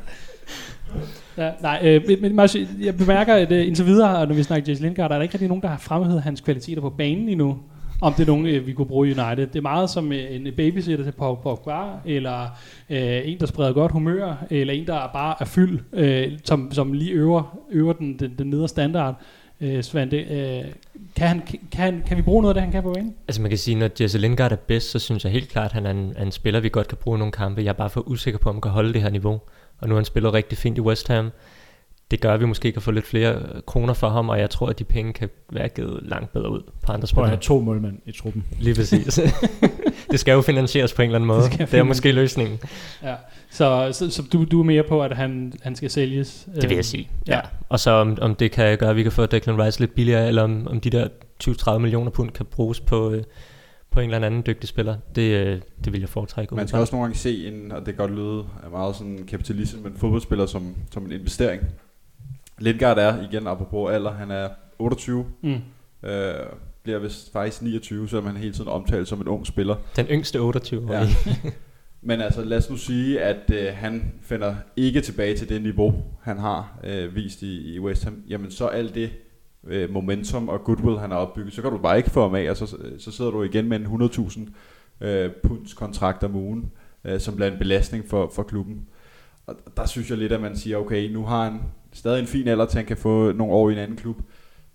Ja, nej, øh, men, Marci, jeg bemærker, at øh, indtil videre, når vi snakker Jesse Lindgaard, er der ikke rigtig nogen, der har fremhævet hans kvaliteter på banen endnu. Om det er nogen, øh, vi kunne bruge i United. Det er meget som øh, en babysitter til Paul Pogba, eller øh, en, der spreder godt humør, eller en, der bare er fyld, øh, som, som lige øver, øver den, den, den nedre standard. Øh, Svante, øh, kan, han, kan, han, kan vi bruge noget af det, han kan på banen? Altså man kan sige, når Jesse Lingard er bedst, så synes jeg helt klart, at han er en, er en spiller, vi godt kan bruge i nogle kampe. Jeg er bare for usikker på, om han kan holde det her niveau. Og nu har han spillet rigtig fint i West Ham. Det gør, at vi måske kan få lidt flere øh, kroner for ham, og jeg tror, at de penge kan være givet langt bedre ud på andre spillere. have to målmænd i truppen. Lige præcis. det skal jo finansieres på en eller anden måde. Det Det, er måske løsningen. Ja. Så, så, så du, du er mere på, at han, han skal sælges? Det vil øh, jeg sige. ja. Ja. Og så om, om det kan gøre, at vi kan få Declan Rice lidt billigere, eller om, om de der 20-30 millioner pund kan bruges på, øh, på en eller anden dygtig spiller. Det, øh, det vil jeg foretrække. Man skal også nogle gange se, en, og det kan godt lyde af meget sådan kapitalisme, men fodboldspiller som, som en investering. Lindgaard er, igen apropos alder, han er 28, Mm. øh, bliver vist faktisk 29, selvom han hele tiden omtalt som en ung spiller. Den yngste 28 år. Ja. Men altså lad os nu sige, at øh, han finder ikke tilbage til det niveau, han har øh, vist i, i West Ham. Jamen så alt det øh, momentum og goodwill, han har opbygget, så kan du bare ikke få ham af, og så, så sidder du igen med en 100.000 øh, punds kontrakt om ugen, øh, som bliver en belastning for, for klubben. Og der synes jeg lidt, at man siger, okay, nu har han stadig en fin alder til, at han kan få nogle år i en anden klub,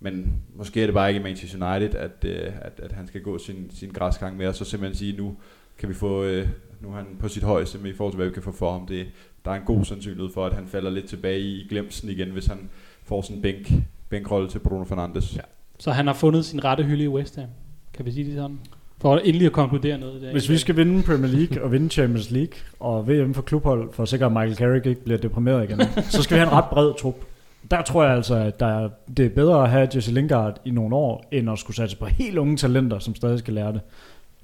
men måske er det bare ikke i Manchester United, at, øh, at, at han skal gå sin, sin græsgang med, og så simpelthen sige, nu kan vi få, øh, nu er han på sit højeste men i forhold til, hvad vi kan få for ham. Det, der er en god sandsynlighed for, at han falder lidt tilbage i glemsen igen, hvis han får sådan en bænk, bænkrolle til Bruno Fernandes. Ja. Så han har fundet sin rette hylde i West Ham. Kan vi sige det sådan? For endelig at konkludere noget. Der Hvis vi skal vinde Premier League og vinde Champions League og VM for klubhold, for at sikre, at Michael Carrick ikke bliver deprimeret igen, så skal vi have en ret bred trup. Der tror jeg altså, at der er, det er bedre at have Jesse Lingard i nogle år, end at skulle satse på helt unge talenter, som stadig skal lære det.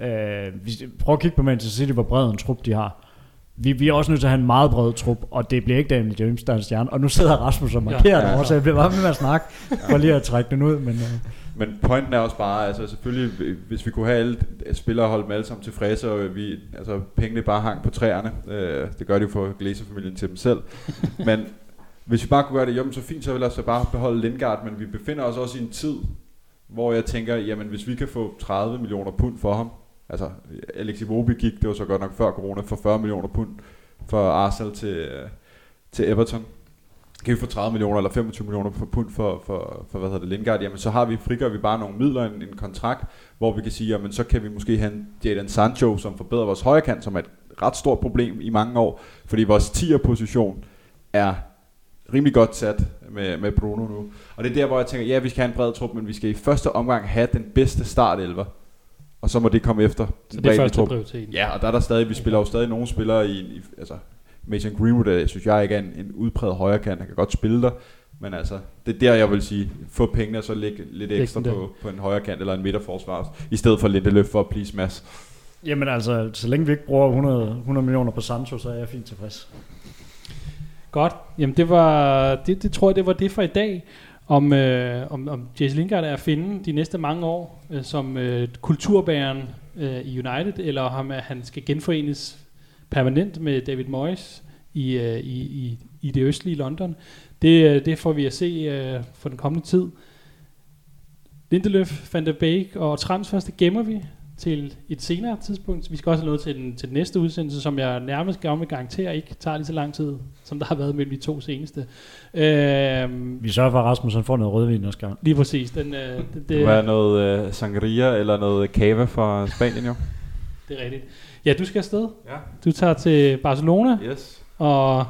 Øh, prøv at kigge på Manchester City, hvor bred en trup de har. Vi, vi er også nødt til at have en meget bred trup, og det bliver ikke Daniel James, der er en stjerne. Og nu sidder Rasmus og markerer Ja. ja, ja. så jeg bliver bare med at snakke, for lige at trække den ud. Men, øh, Men pointen er også bare, altså selvfølgelig, hvis vi kunne have alle spillere og holde dem alle sammen tilfredse, og vi, altså pengene bare hang på træerne, øh, det gør de jo for Glazer-familien til dem selv, men hvis vi bare kunne gøre det, jamen så fint, så vil jeg så bare beholde Lindgaard, men vi befinder os også i en tid, hvor jeg tænker, jamen hvis vi kan få 30 millioner pund for ham, altså Alex Iwobi gik, det var så godt nok før corona, for 40 millioner pund for Arsenal til, øh, til Everton, kan vi få 30 millioner eller 25 millioner for pund for, for, for hvad hedder det, Lindgaard, jamen så har vi, frigør vi bare nogle midler, en, en kontrakt, hvor vi kan sige, jamen så kan vi måske have en Jadon Sancho, som forbedrer vores højre kant, som er et ret stort problem i mange år, fordi vores 10'er position er rimelig godt sat med, med Bruno nu. Og det er der, hvor jeg tænker, ja, vi skal have en bred trup, men vi skal i første omgang have den bedste startelver. Og så må det komme efter. Så det er første trup. prioriteten. Ja, og der er der stadig, vi spiller jo stadig nogle spillere i, i altså Mason Greenwood, der synes jeg ikke er en, en udpræget højre kant, han kan godt spille der, men altså, det er der, jeg vil sige, få pengene og så lægge lidt ekstra på, på en højre kant eller en midterforsvar, i stedet for Lindeløf for at please Mads. Jamen altså, så længe vi ikke bruger 100, 100 millioner på Sancho, så er jeg fint tilfreds. Godt. Jamen det var det, det tror jeg det var det for i dag. Om, øh, om, om Jesse Lingard er at finde de næste mange år øh, som øh, kulturbæreren øh, i United, eller om at han skal genforenes permanent med David Moyes i, øh, i, i, i det østlige London. Det, øh, det får vi at se øh, for den kommende tid. Lindeløf, Van der Beek og transfers, det gemmer vi til et senere tidspunkt. Vi skal også have noget til den, til den næste udsendelse, som jeg nærmest gerne vil garantere ikke tager lige så lang tid, som der har været mellem de to seneste. Øhm, Vi sørger for, at Rasmus han får noget rødvin næste gang. lige præcis. Den, øh, det, Det det, var noget uh, sangria eller noget cava fra Spanien jo. det er rigtigt. Ja, du skal afsted. Ja. Du tager til Barcelona, Yes. og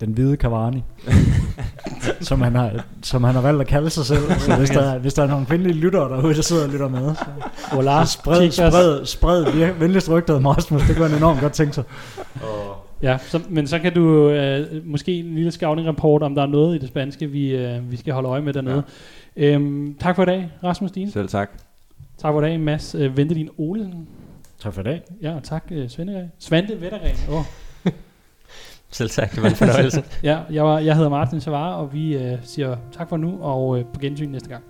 Den hvide Cavani. som, han har, som han har valgt at kalde sig selv. Så hvis der, hvis der er nogle kvindelige lyttere derude, der sidder og lytter med, så Voila, spred, spred, spred vir- venligst rygtet om Rasmus. Det kunne han enormt godt tænke sig. Ja, så, men så kan du øh, måske en lille scouting-rapport, om der er noget i det spanske, vi, øh, vi skal holde øje med dernede. Ja. Øhm, tak for i dag, Rasmus Dien. Selv tak. Tak for i dag, Mads øh, Ventedin Olesen. Tak for i dag. Ja, og tak øh, Svende. Svante Vettergren. Oh. Selv tak, det var en fornøjelse. Ja, jeg, var, jeg hedder Martin Savare, og vi øh, siger tak for nu, og øh, på gensyn næste gang.